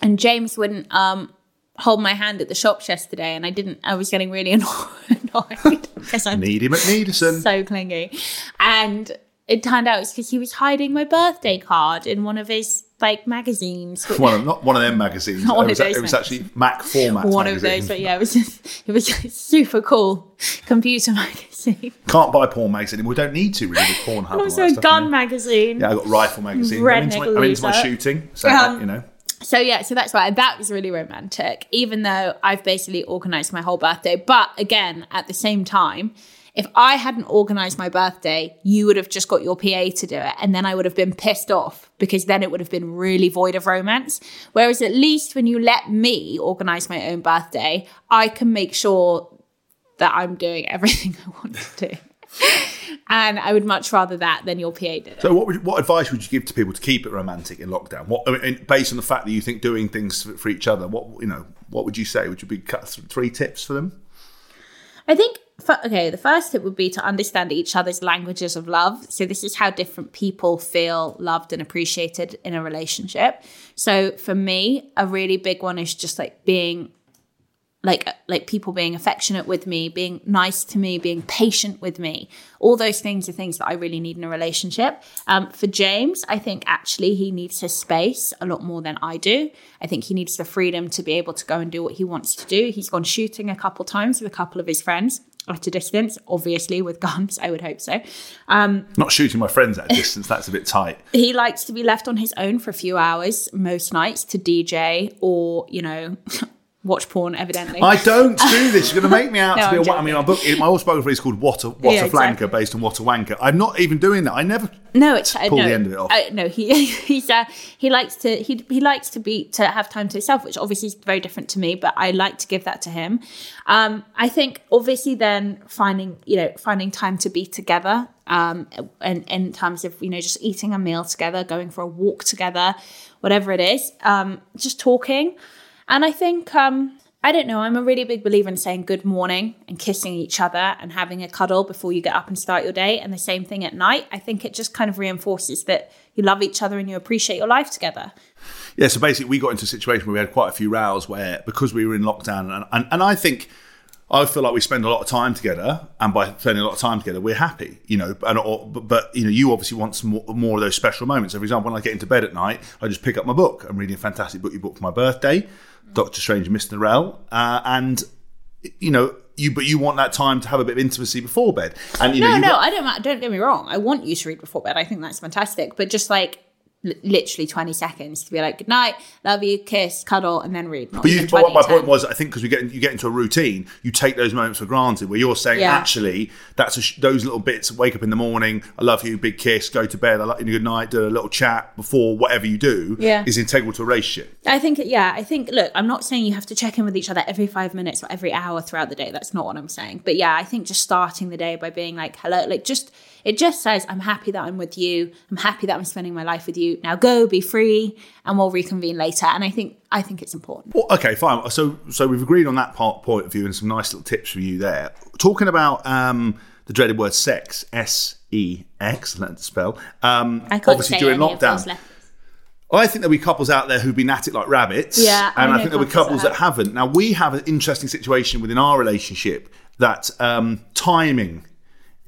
And James wouldn't um hold my hand at the shops yesterday, and I didn't. I was getting really [LAUGHS] annoyed because I'm Needy McNeederson. so clingy, and it turned out it's because he was hiding my birthday card in one of his like magazines. which- [LAUGHS] One of, not one of them magazines. Not one it of was, those it was magazines. actually Mac format. one of those, but yeah, it was just, it was just super cool computer [LAUGHS] magazine. Can't buy porn magazine anymore. We don't need to really with porn hub. Also, a gun yeah. magazine. Yeah, I got rifle magazine. Red I'm into, my, I'm into my shooting, so Um, you know. So yeah, so that's why that was really romantic, even though I've basically organized my whole birthday. But again, at the same time, if I hadn't organized my birthday, you would have just got your PA to do it. And then I would have been pissed off because then it would have been really void of romance. Whereas at least when you let me organize my own birthday, I can make sure that I'm doing [LAUGHS] everything I want to do. And I would much rather that than your PA did. So, what would, what advice would you give to people to keep it romantic in lockdown? What, I mean, based on the fact that you think doing things for, for each other, what you know, what would you say? Would you be cut three tips for them? I think, okay, the first tip would be to understand each other's languages of love. So, this is how different people feel loved and appreciated in a relationship. So, for me, a really big one is just like being like like people being affectionate with me being nice to me being patient with me all those things are things that i really need in a relationship um, for james i think actually he needs his space a lot more than i do i think he needs the freedom to be able to go and do what he wants to do he's gone shooting a couple times with a couple of his friends at a distance obviously with guns i would hope so um, Not shooting my friends at a distance. that's a bit tight. [LAUGHS] he likes to be left on his own for a few hours most nights to dj or you know watch porn evidently I don't do this. You're going to make me out [LAUGHS] No, to be a I'm wa- I mean, my book, my autobiography is called What a What Yeah, a Flanker, exactly. based on What a Wanker. I'm not even doing that. I never. No, it's uh, pull no, the end of it off. Uh, no, he [LAUGHS] he's uh, he likes to he he likes to be to have time to himself, which obviously is very different to me. But I like to give that to him. Um, I think obviously then finding you know finding time to be together. Um, and in terms of you know just eating a meal together, going for a walk together, whatever it is, um, just talking. And I think um, I don't know. I'm a really big believer in saying good morning and kissing each other and having a cuddle before you get up and start your day. And the same thing at night. I think it just kind of reinforces that you love each other and you appreciate your life together. Yeah, so basically, we got into a situation where we had quite a few rows where, because we were in lockdown, and, and, and I think I feel like we spend a lot of time together, and by spending a lot of time together, we're happy, you know. And or, but, but you know, you obviously want some more, more of those special moments. So, for example, when I get into bed at night, I just pick up my book. I'm reading a fantastic book you bought for my birthday, Doctor Strange and Mr. Norrell, uh, and you know, you but you want that time to have a bit of intimacy before bed, and you know, No, you've no, got- I don't. Don't get me wrong. I want you to read before bed. I think that's fantastic. But just like li- literally 20 seconds to be like, good night, love you, kiss, cuddle, and then read. Not But, you, even but what my 20, point was, I think because we get you get into a routine, you take those moments for granted. Where you're saying, Yeah. actually, that's a sh- those little bits. Wake up in the morning, I love you, big kiss, go to bed, I love you, good night, do a little chat before whatever you do. Yeah. is integral to a relationship. I think, yeah, I think, look, I'm not saying you have to check in with each other every five minutes or every hour throughout the day. That's not what I'm saying. But yeah, I think just starting the day by being like, hello, like just, it just says, I'm happy that I'm with you. I'm happy that I'm spending my life with you. Now go, be free, and we'll reconvene later. And I think, I think it's important. Well, okay, fine. So so we've agreed on that part point of view, and some nice little tips for you there. Talking about um, the dreaded word sex, S E X, learn to spell. Um, I can't obviously say during any of those lockdown. I think there'll be couples out there who've been at it like rabbits. Yeah, and I, know think there'll be couples that haven't. Now we have an interesting situation within our relationship that um, timing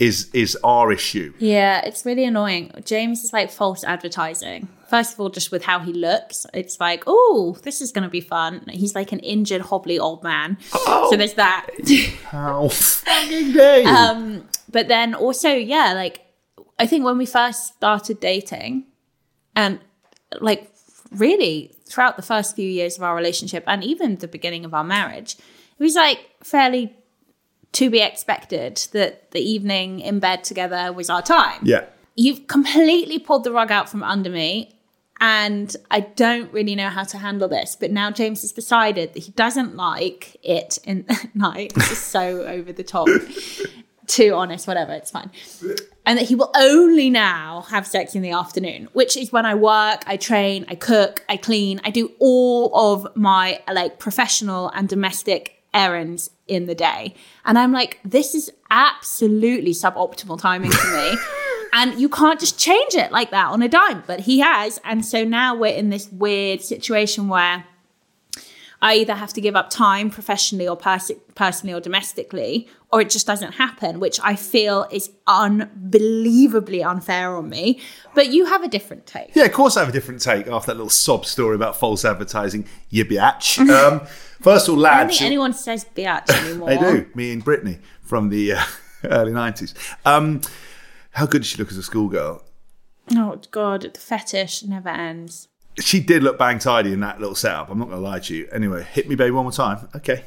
is is our issue. Yeah, it's really annoying. James is like false advertising. First of all, just with how he looks, it's like, oh, this is going to be fun. He's like an injured, hobbly old man. So there's that. How [LAUGHS] fucking dare? Um, but then also, yeah, like I think when we first started dating, and like really throughout the first few years of our relationship, and even the beginning of our marriage, it was like fairly to be expected that the evening in bed together was our time. yeah. You've completely pulled the rug out from under me. And I don't really know how to handle this. But now James has decided that he doesn't like it in at [LAUGHS] night. This is so over the top. [LAUGHS] Too honest, whatever, it's fine. And that he will only now have sex in the afternoon, which is when I work, I train, I cook, I clean, I do all of my like professional and domestic errands in the day. And I'm like, this is absolutely suboptimal timing for me. [LAUGHS] And you can't just change it like that on a dime, but he has. And so now we're in this weird situation where I either have to give up time professionally or pers- personally or domestically, or it just doesn't happen, which I feel is unbelievably unfair on me. But you have a different take. Yeah, of course I have a different take after that little sob story about false advertising, you biatch. Um, first of all, lads. I don't think anyone says biatch [LAUGHS] anymore. They do. Me and Britney from the uh, [LAUGHS] early 90s. Um, how good does she look as a schoolgirl? Oh God, the fetish never ends. She did look bang tidy in that little setup. I'm not going to lie to you. Anyway, hit me, baby, one more time. Okay.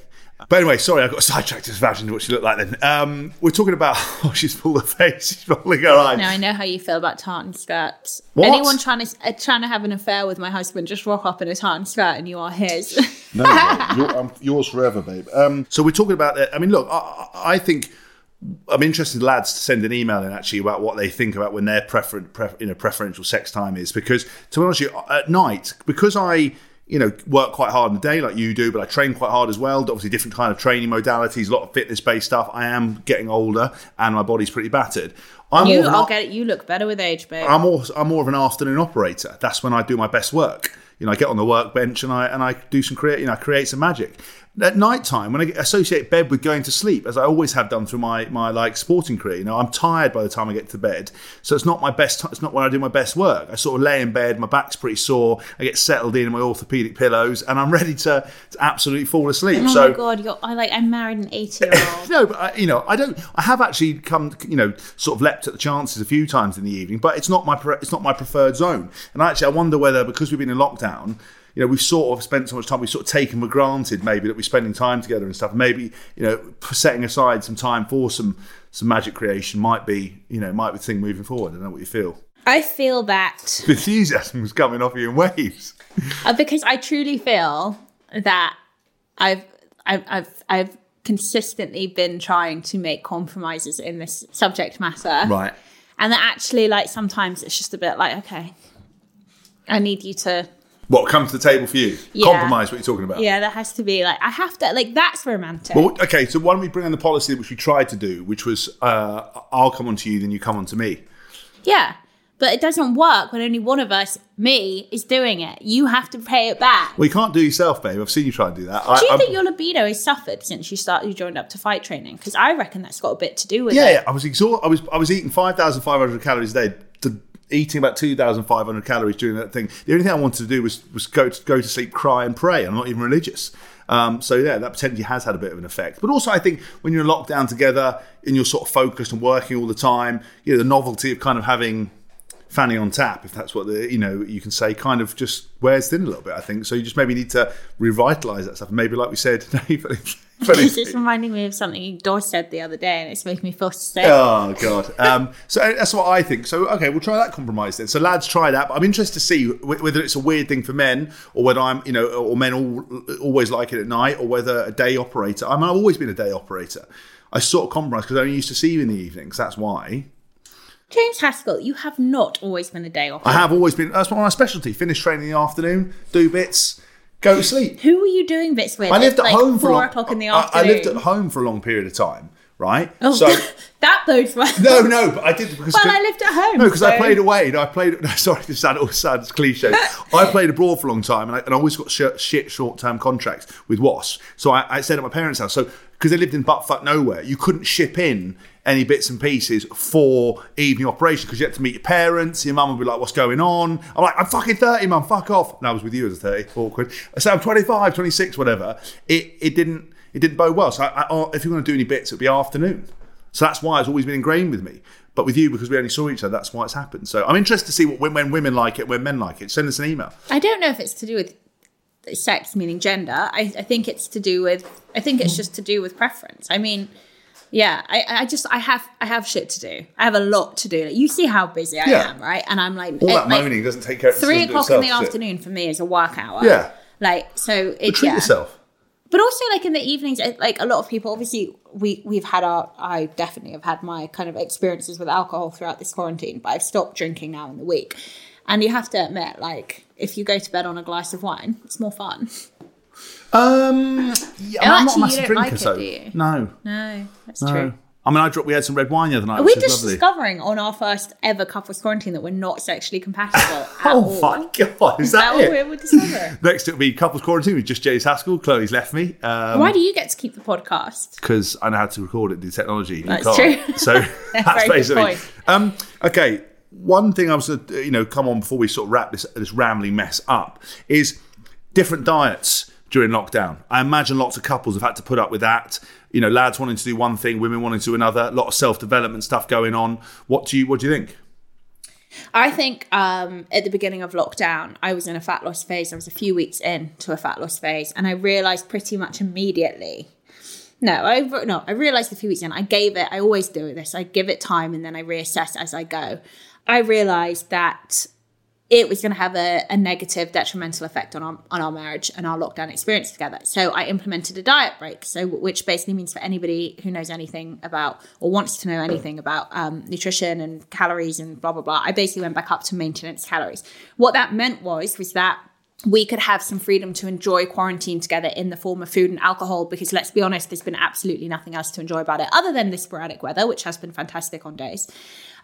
But anyway, sorry, I got a sidetracked just imagining what she looked like then. Um, we're talking about, [LAUGHS] oh, she's pulled her face, she's rolling her eyes. Now I know how you feel about tartan skirts. What? Anyone trying to uh, trying to have an affair with my husband just rock up in a tartan skirt and you are his. No, no, you're, I'm yours forever, babe. Um, so we're talking about. uh, I mean, look, I, I think I'm interested lads to send an email in actually about what they think about when their prefer, pref, you know, preferential sex time is. Because to be honest, with you, uh, at night, because I you know work quite hard in the day like you do, but I train quite hard as well. Obviously, different kind of training modalities, a lot of fitness based stuff. I am getting older and my body's pretty battered. I'm you, more of an I'll ar- get it. You look better with age, babe. I'm more I'm more of an afternoon operator. That's when I do my best work. You know, I get on the workbench and I and I do some create. You know, I create some magic. At night time, when I associate bed with going to sleep, as I always have done through my my like sporting career, you know, I'm tired by the time I get to bed. So it's not my best. It's not when I do my best work. I sort of lay in bed, my back's pretty sore. I get settled in my orthopedic pillows, and I'm ready to, to absolutely fall asleep. oh so my god, you're I like I'm married an eighty year old. [LAUGHS] no, but I, you know, I don't. I have actually come, you know, sort of leapt at the chances a few times in the evening, but it's not my pre- it's not my preferred zone. And actually, I wonder whether because we've been in lockdown, you know, we've sort of spent so much time, we've sort of taken for granted maybe that we're spending time together and stuff. Maybe you know, setting aside some time for some some magic creation might be, you know, might be the thing moving forward. I don't know what you feel. I feel that The enthusiasm was coming off you in waves. uh, because I truly feel that I've I've I've I've consistently been trying to make compromises in this subject matter, Right. and that actually like sometimes it's just a bit like okay, I need you to What comes to the table for you? Yeah. Compromise. What you're talking about? yeah, there has to be like I have to like that's romantic. Well, okay, so why don't we bring in the policy which we tried to do, which was uh, I'll come on to you, then you come on to me. Yeah. But it doesn't work when only one of us, me, is doing it. You have to pay it back. Well, you can't do yourself, babe. I've seen you try and do that. I, Do you I'm- think your libido has suffered since you started you joined up to fight training? Because I reckon that's got a bit to do with yeah, it. yeah, I was exhausted. I was I was eating five thousand five hundred calories a day. Eating about two thousand five hundred calories during that thing. The only thing I wanted to do was was go to go to sleep, cry, and pray. I'm not even religious. Um, so yeah, that potentially has had a bit of an effect. But also, I think when you're locked down together and you're sort of focused and working all the time, you know, the novelty of kind of having fanny on tap, if that's what the you know you can say, kind of just wears thin a little bit. I think so. You just maybe need to revitalize that stuff. Maybe, like we said, [LAUGHS] [LAUGHS] This is reminding me of something Dawes said the other day, and it's making me feel sick. Oh god. Um, so that's what I think. So okay, we'll try that compromise then. So lads, try that. But I'm interested to see whether it's a weird thing for men, or whether I'm, you know, or men all, always like it at night, or whether a day operator. I mean, I've always been a day operator. I sort of compromise because I only used to see you in the evenings. That's why. James Haskell, you have not always been a day off. I have always been. That's my specialty. Finish training in the afternoon, do bits, go to sleep. Who were you doing bits with? I lived at like home for four a long, o'clock in the I- afternoon. I lived at home for a long period of time, right? Oh, So [LAUGHS] that bodes well. no, no, but I did because Well, I lived at home. No, because I played away. No, I played. [LAUGHS] No, sorry, this sounds all sounds cliche. I [LAUGHS] played abroad for a long time, and I, and I always got shit, shit short term contracts with Wasps. So I, I stayed at my parents' house. So because they lived in buttfuck nowhere, you couldn't ship in any bits and pieces for evening operation because you had to meet your parents. Your mum would be like, "What's going on?" I'm like, "I'm fucking 30, mum. Fuck off." And I was with you as a 30. Awkward. Said, "I'm 25, 26, whatever." It it didn't it didn't bode well. So I, I, oh, if you're going to do any bits, it'd be afternoon. So that's why it's always been ingrained with me. But with you, because we only saw each other, that's why it's happened. So I'm interested to see what when, when women like it, when men like it. Send us an email. I don't know if it's to do with sex, meaning gender. I, I think it's to do with. I think it's mm. just to do with preference. I mean, yeah. I, I just I have I have shit to do. I have a lot to do. Like, you see how busy I Yeah. am, right? And I'm like, All that like, moaning doesn't take care of Three o'clock in the afternoon for me is a work hour. Yeah. Like so, it treat yeah. yourself. But also, like in the evenings, like a lot of people, obviously, we we've had our. I definitely have had my kind of experiences with alcohol throughout this quarantine, but I've stopped drinking now in the week. And you have to admit, like, if you go to bed on a glass of wine, it's more fun. Um, yeah, Oh, I'm not a actually, you massive drinker, like it, so do you? no, No, that's no. true. I mean, I dropped. We had some red wine the other night. We're which was just lovely. discovering on our first ever couples quarantine that we're not sexually compatible. [LAUGHS] at Oh all. my god! Is Is that that, what it? we're, we're discovering? [LAUGHS] Next, it'll be couples quarantine with just James Haskell. Chloe's left me. Um, Why do you get to keep the podcast? because I know how to record it, the technology. You That's can't. true. So [LAUGHS] that's Very good basically. point. Um, okay, one thing I was, uh, you know, come on before we sort of wrap this this rambling mess up is different diets during lockdown. I imagine lots of couples have had to put up with that. You know, lads wanting to do one thing, women wanting to do another. A lot of self development stuff going on. What do you What do you think? I think um, at the beginning of lockdown, I was in a fat loss phase. I was a few weeks in to a fat loss phase, and I realized pretty much immediately. No, I no, I realized a few weeks in. I gave it. I always do this. I give it time, and then I reassess as I go. I realized that it was going to have a, a negative, detrimental effect on our on our marriage and our lockdown experience together. So I implemented a diet break. So which basically means for anybody who knows anything about or wants to know anything about um, nutrition and calories and blah blah blah, I basically went back up to maintenance calories. What that meant was was that we could have some freedom to enjoy quarantine together in the form of food and alcohol because let's be honest there's been absolutely nothing else to enjoy about it other than the sporadic weather which has been fantastic on days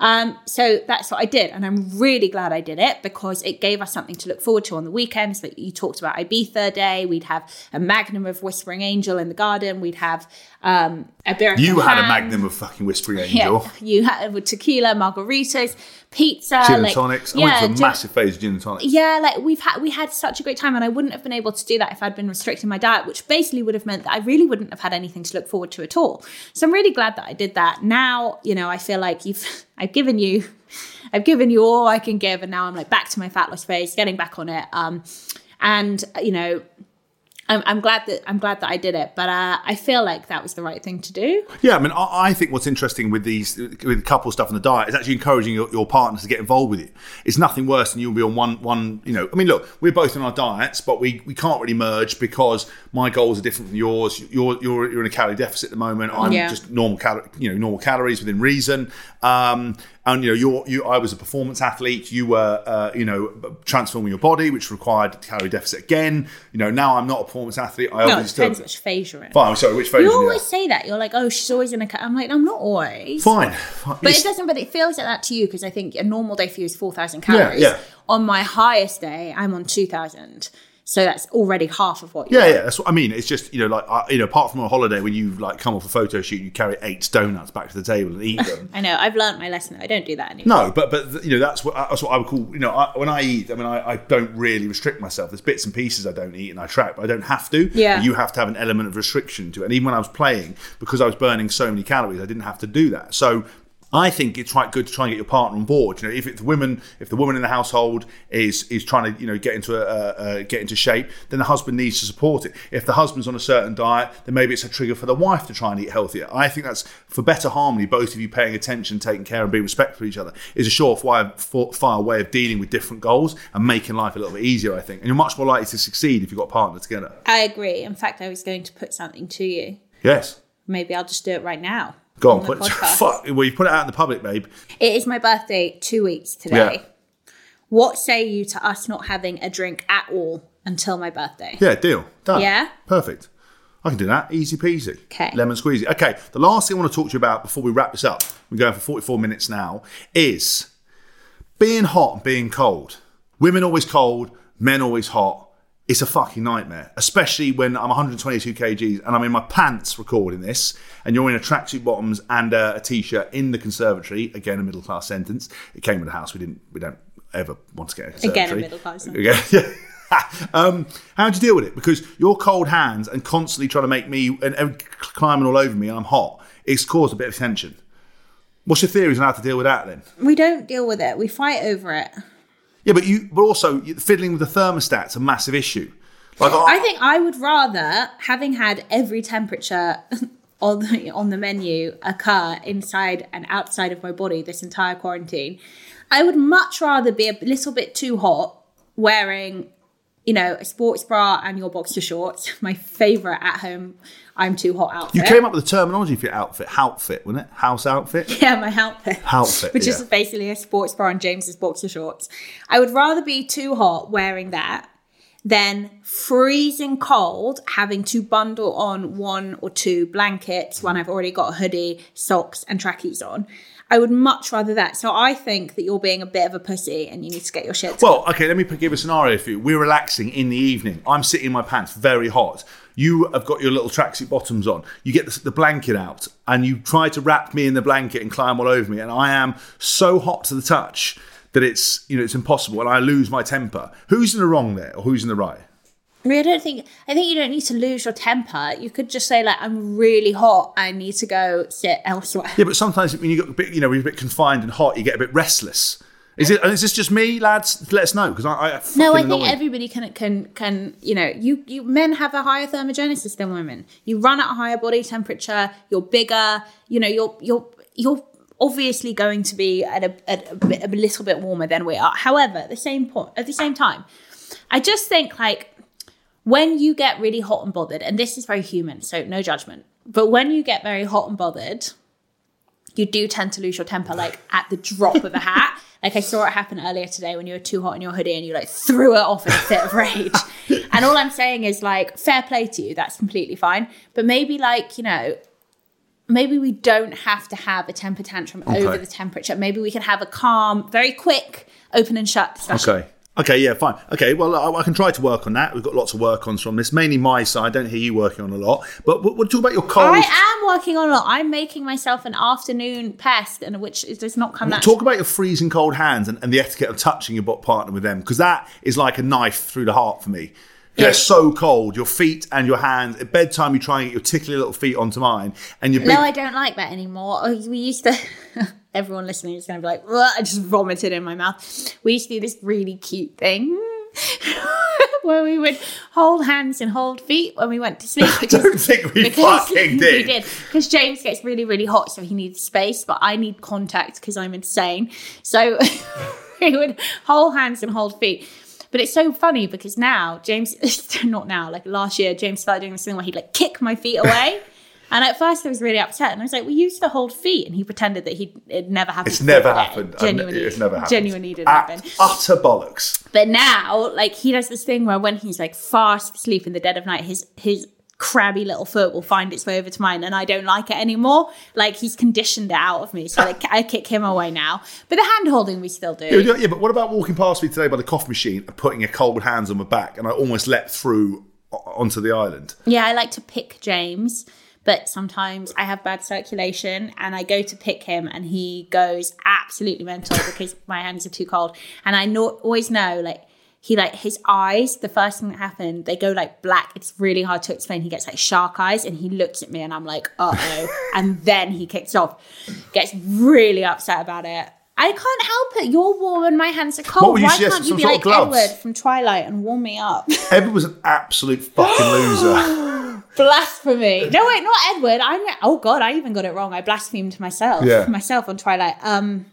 um, so that's what I did. And I'm really glad I did it because it gave us something to look forward to on the weekends. That you talked about Ibiza Day. We'd have a magnum of Whispering Angel in the garden. We'd have um, a beer. You had a magnum of fucking whispering Angel. Yeah, you had with tequila, margaritas, pizza, Gin and like- tonics. I Yeah, went through a massive phase of gin and tonics. yeah, like we've had we had such a great time, and I wouldn't have been able to do that if I'd been restricting my diet, which basically would have meant that I really wouldn't have had anything to look forward to at all. So I'm really glad that I did that. Now, you know, I feel like you've I've given you [LAUGHS] I've given you all I can give, and now I'm like back to my fat loss phase, getting back on it. Um, and you know, I'm, I'm glad that I'm glad that I did it, but uh, I feel like that was the right thing to do. Yeah, I mean, I, I think what's interesting with these with couple stuff and the diet is actually encouraging your, your partners to get involved with you. It's nothing worse than you'll be on one one. You know, I mean, look, we're both on our diets, but we, we can't really merge because my goals are different from yours. You're you're, you're in a calorie deficit at the moment. I'm Yeah. just normal cal- you know normal calories within reason. Um, and you know, you're you. I was a performance athlete. You were uh, you know transforming your body, which required calorie deficit again. You know, now I'm not a performance athlete. I No, it depends which phase you're in. Fine, sorry, which phase? You always say that. You're like, oh, she's always in a. cut. I'm like, I'm not always. Fine, fine. But It's- it doesn't. But it feels like that to you because I think a normal day for you is four thousand calories. Yeah, yeah. On my highest day, I'm on two thousand. So that's already half of what. You're Yeah, yeah, that's what I mean. It's just you know, like I, you know, apart from a holiday when you like come off a photo shoot, you carry eight donuts back to the table and eat [LAUGHS] them. I know. I've learned my lesson. I don't do that anymore. no, but but you know, that's what that's what I would call you know, I, when I eat, I mean, I, I don't really restrict myself. There's bits and pieces I don't eat and I track, but I don't have to. Yeah. You have to have an element of restriction to it. And even when I was playing, because I was burning so many calories, I didn't have to do that. So. I think it's quite good to try and get your partner on board. You know, if it's women, if the woman in the household is is trying to you know get into a, a, a get into shape, then the husband needs to support it. If the husband's on a certain diet, then maybe it's a trigger for the wife to try and eat healthier. I think that's for better harmony. Both of you paying attention, taking care, and being respectful for each other is a surefire way of dealing with different goals and making life a little bit easier. I think, and you're much more likely to succeed if you've got a partner together. I agree. In fact, I was going to put something to you. Yes. Maybe I'll just do it right now. Go on, the put [LAUGHS] podcast. Fuck. Well, you put it out in the public, babe. It is my birthday two weeks today. Yeah. What say you to us not having a drink at all until my birthday? Yeah, deal. Done. Yeah? Perfect. I can do that. Easy peasy. Okay. Lemon squeezy. Okay. The last thing I want to talk to you about before we wrap this up, we're going for 44 minutes now, is being hot and being cold. Women always cold, men always hot. It's a fucking nightmare, especially when I'm 122 kgs and I'm in my pants recording this, and you're in a tracksuit bottoms and uh, a t-shirt in the conservatory. Again, a middle class sentence. It came with the house. We didn't. We don't ever want to get a conservatory. Again, a middle-class sentence. Again, [LAUGHS] yeah. um, how do you deal with it? Because your cold hands and constantly trying to make me and, and climbing all over me, and I'm hot. It's caused a bit of tension. What's your theories on how to deal with that then? We don't deal with it. We fight over it. Yeah, but you, but also fiddling with the thermostat's a massive issue. Like, I think I would rather, having had every temperature [LAUGHS] on the, on the menu occur inside and outside of my body this entire quarantine, I would much rather be a little bit too hot wearing, you know, a sports bra and your boxer shorts. [LAUGHS] My favorite at home, I'm too hot outfit. you came up with the terminology for your outfit, outfit, wasn't it? House outfit. [LAUGHS] Yeah, my outfit. Outfit, Which is basically a sports bra and James's boxer shorts. I would rather be too hot wearing that then freezing cold, having to bundle on one or two blankets when I've already got a hoodie, socks, and trackies on. I would much rather that. So I think that you're being a bit of a pussy and you need to get your shit. Well, okay, let me give a scenario for you. We're relaxing in the evening. I'm sitting in my pants, very hot. You have got your little tracksuit bottoms on. You get the, the blanket out and you try to wrap me in the blanket and climb all over me. And I am so hot to the touch that it's you know it's impossible and I lose my temper. Who's in the wrong there or who's in the right? I mean, I don't think I think you don't need to lose your temper. You could just say like, "I'm really hot. I need to go sit elsewhere." Yeah, but sometimes when you get a bit, you know, when you're a bit confined and hot, you get a bit restless. Is it? Is this just me, lads? Let us know because I, I No, I think annoyed. everybody can can can you know you you men have a higher thermogenesis than women. You run at a higher body temperature. You're bigger. You know you're you're you're obviously going to be at a at a, bit, a little bit warmer than we are. However, at the same point, at the same time, I just think like when you get really hot and bothered, and this is very human, so no judgment. But when you get very hot and bothered, you do tend to lose your temper like at the drop of a hat. [LAUGHS] Like I saw it happen earlier today when you were too hot in your hoodie and you like threw it off in a fit of rage. [LAUGHS] and all I'm saying is like, fair play to you. That's completely fine. But maybe like, you know, maybe we don't have to have a temper tantrum over the temperature. Maybe we can have a calm, very quick, open and shut discussion. Okay. Okay, yeah, fine. Okay, well, I, I can try to work on that. We've got lots of work ons from this, mainly my side. I don't hear you working on a lot. But we'll, we'll talk about your cold. I am working on a lot. I'm making myself an afternoon pest, and which does not come We'll naturally. talk about your freezing cold hands and, and the etiquette of touching your bot partner with them because that is like a knife through the heart for me. They're so cold, your feet and your hands. At bedtime, you try and get your tickly little feet onto mine, and your big. No, I don't like that anymore. Oh, We used to. [LAUGHS] Everyone listening is going to be like, "Ugh," I just vomited in my mouth. We used to do this really cute thing [LAUGHS] where we would hold hands and hold feet when we went to sleep. [LAUGHS] I don't think we fucking did. we did because James gets really, really hot, so he needs space, but I need contact because I'm insane. So we would hold hands and hold feet. But it's so funny because now James, [LAUGHS] not now, like last year, James started doing this thing where he'd like kick my feet away. [LAUGHS] And at first I was really upset, and I was like, "We used to hold feet," and he pretended that he it never happened. It's never happened. Genuinely, It's never happened. Genuinely didn't At happen. Utter bollocks. But now, like he does this thing where when he's like fast asleep in the dead of night, his his crabby little foot will find its way over to mine, and I don't like it anymore. Like he's conditioned it out of me, so like I kick him away now. But the hand holding we still do. Yeah, yeah, but what about walking past me today by the coffee machine and putting a cold hands on my back, and I almost leapt through onto the island? Yeah, I like to pick James, but sometimes I have bad circulation and I go to pick him and he goes absolutely mental because my hands are too cold. And I know, always know, like, he like his eyes, the first thing that happened, they go like black. It's really hard to explain. He gets like shark eyes and he looks at me and I'm like, uh oh. [LAUGHS] and then he kicks off, gets really upset about it. I can't help it. You're warm and my hands are cold. Why can't you some be like? Edward from Twilight and warm me up? [LAUGHS] Edward was an absolute fucking loser. [GASPS] Blasphemy. No, wait, not Edward. I'm oh god, I even got it wrong. I blasphemed myself. Yeah. Myself on Twilight. Um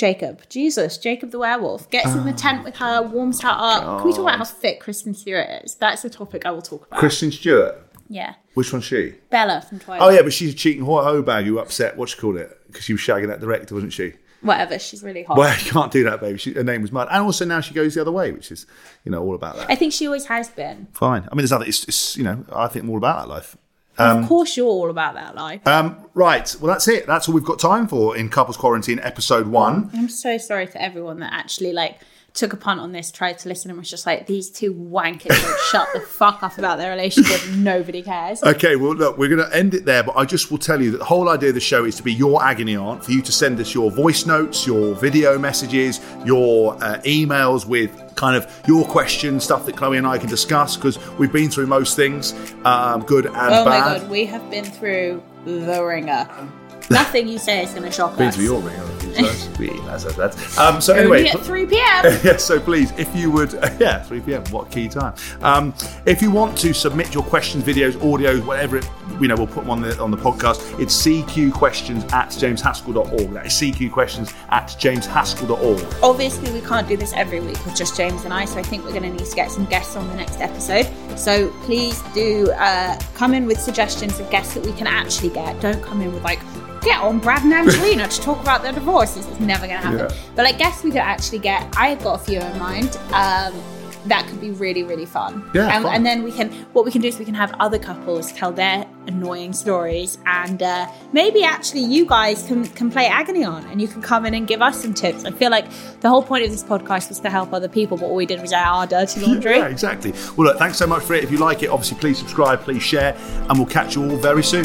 Jacob. Jesus, Jacob the werewolf. Gets in the ah, tent with her, warms her up. Can we talk about how thick Kristen Stewart is? That's the topic I will talk about. Kristen Stewart. yeah. Which one's she? Bella from Twilight. Oh yeah, but she's a cheating whore oh, hoe bag who upset what she called it because she was shagging that director, wasn't she? Whatever, she's really hot. Well, [LAUGHS] you can't do that, baby. She, her name was Mud, and also now she goes the other way, which is you know all about that. I think she always has been. Fine. I mean, there's other. It's, it's you know I think I'm all about that life. Of course you're all about that life. Um, right. Well, that's it. That's all we've got time for in Couples Quarantine episode one. I'm so sorry to everyone that actually like took a punt on this, tried to listen, and was just like, these two wankers don't [LAUGHS] shut the fuck up about their relationship. Nobody cares. Okay, well, look, we're going to end it there, but I just will tell you that the whole idea of the show is to be your agony aunt, for you to send us your voice notes, your video messages, your uh, emails with kind of your questions, stuff that Chloe and I can discuss, because we've been through most things, um, good and Oh my god, we have been through the ringer. [LAUGHS] Nothing you say is going to shock Been us. through your ring, haven't? So [LAUGHS] that's, that's, that's, Um, so anyway, at 3 p.m. [LAUGHS] yeah, so please, if you would, [LAUGHS] yeah, 3 p.m. What key time? Um, if you want to submit your questions, videos, audios, whatever it, you know, we'll put them on the on the podcast. It's cqquestions at jameshaskell.org. That is cqquestions at jameshaskell.org. Obviously, we can't do this every week with just James and I, so I think we're going to need to get some guests on the next episode. So please do uh, come in with suggestions of guests that we can actually get. Don't come in with like, get on Brad and [LAUGHS] Angelina to talk about their divorces. It's never going to happen. Yeah. But I guess we could actually get, I've got a few in mind. Um, that could be really really fun. Yeah, and, fun. and then we can what we can do is we can have other couples tell their annoying stories, and uh, maybe actually you guys can can play agony on, and you can come in and give us some tips. I feel like the whole point of this podcast was to help other people, but all we did was our dirty laundry. Yeah, exactly. Well, look, thanks so much for it. If you like it, obviously, please subscribe, please share, and we'll catch you all very soon.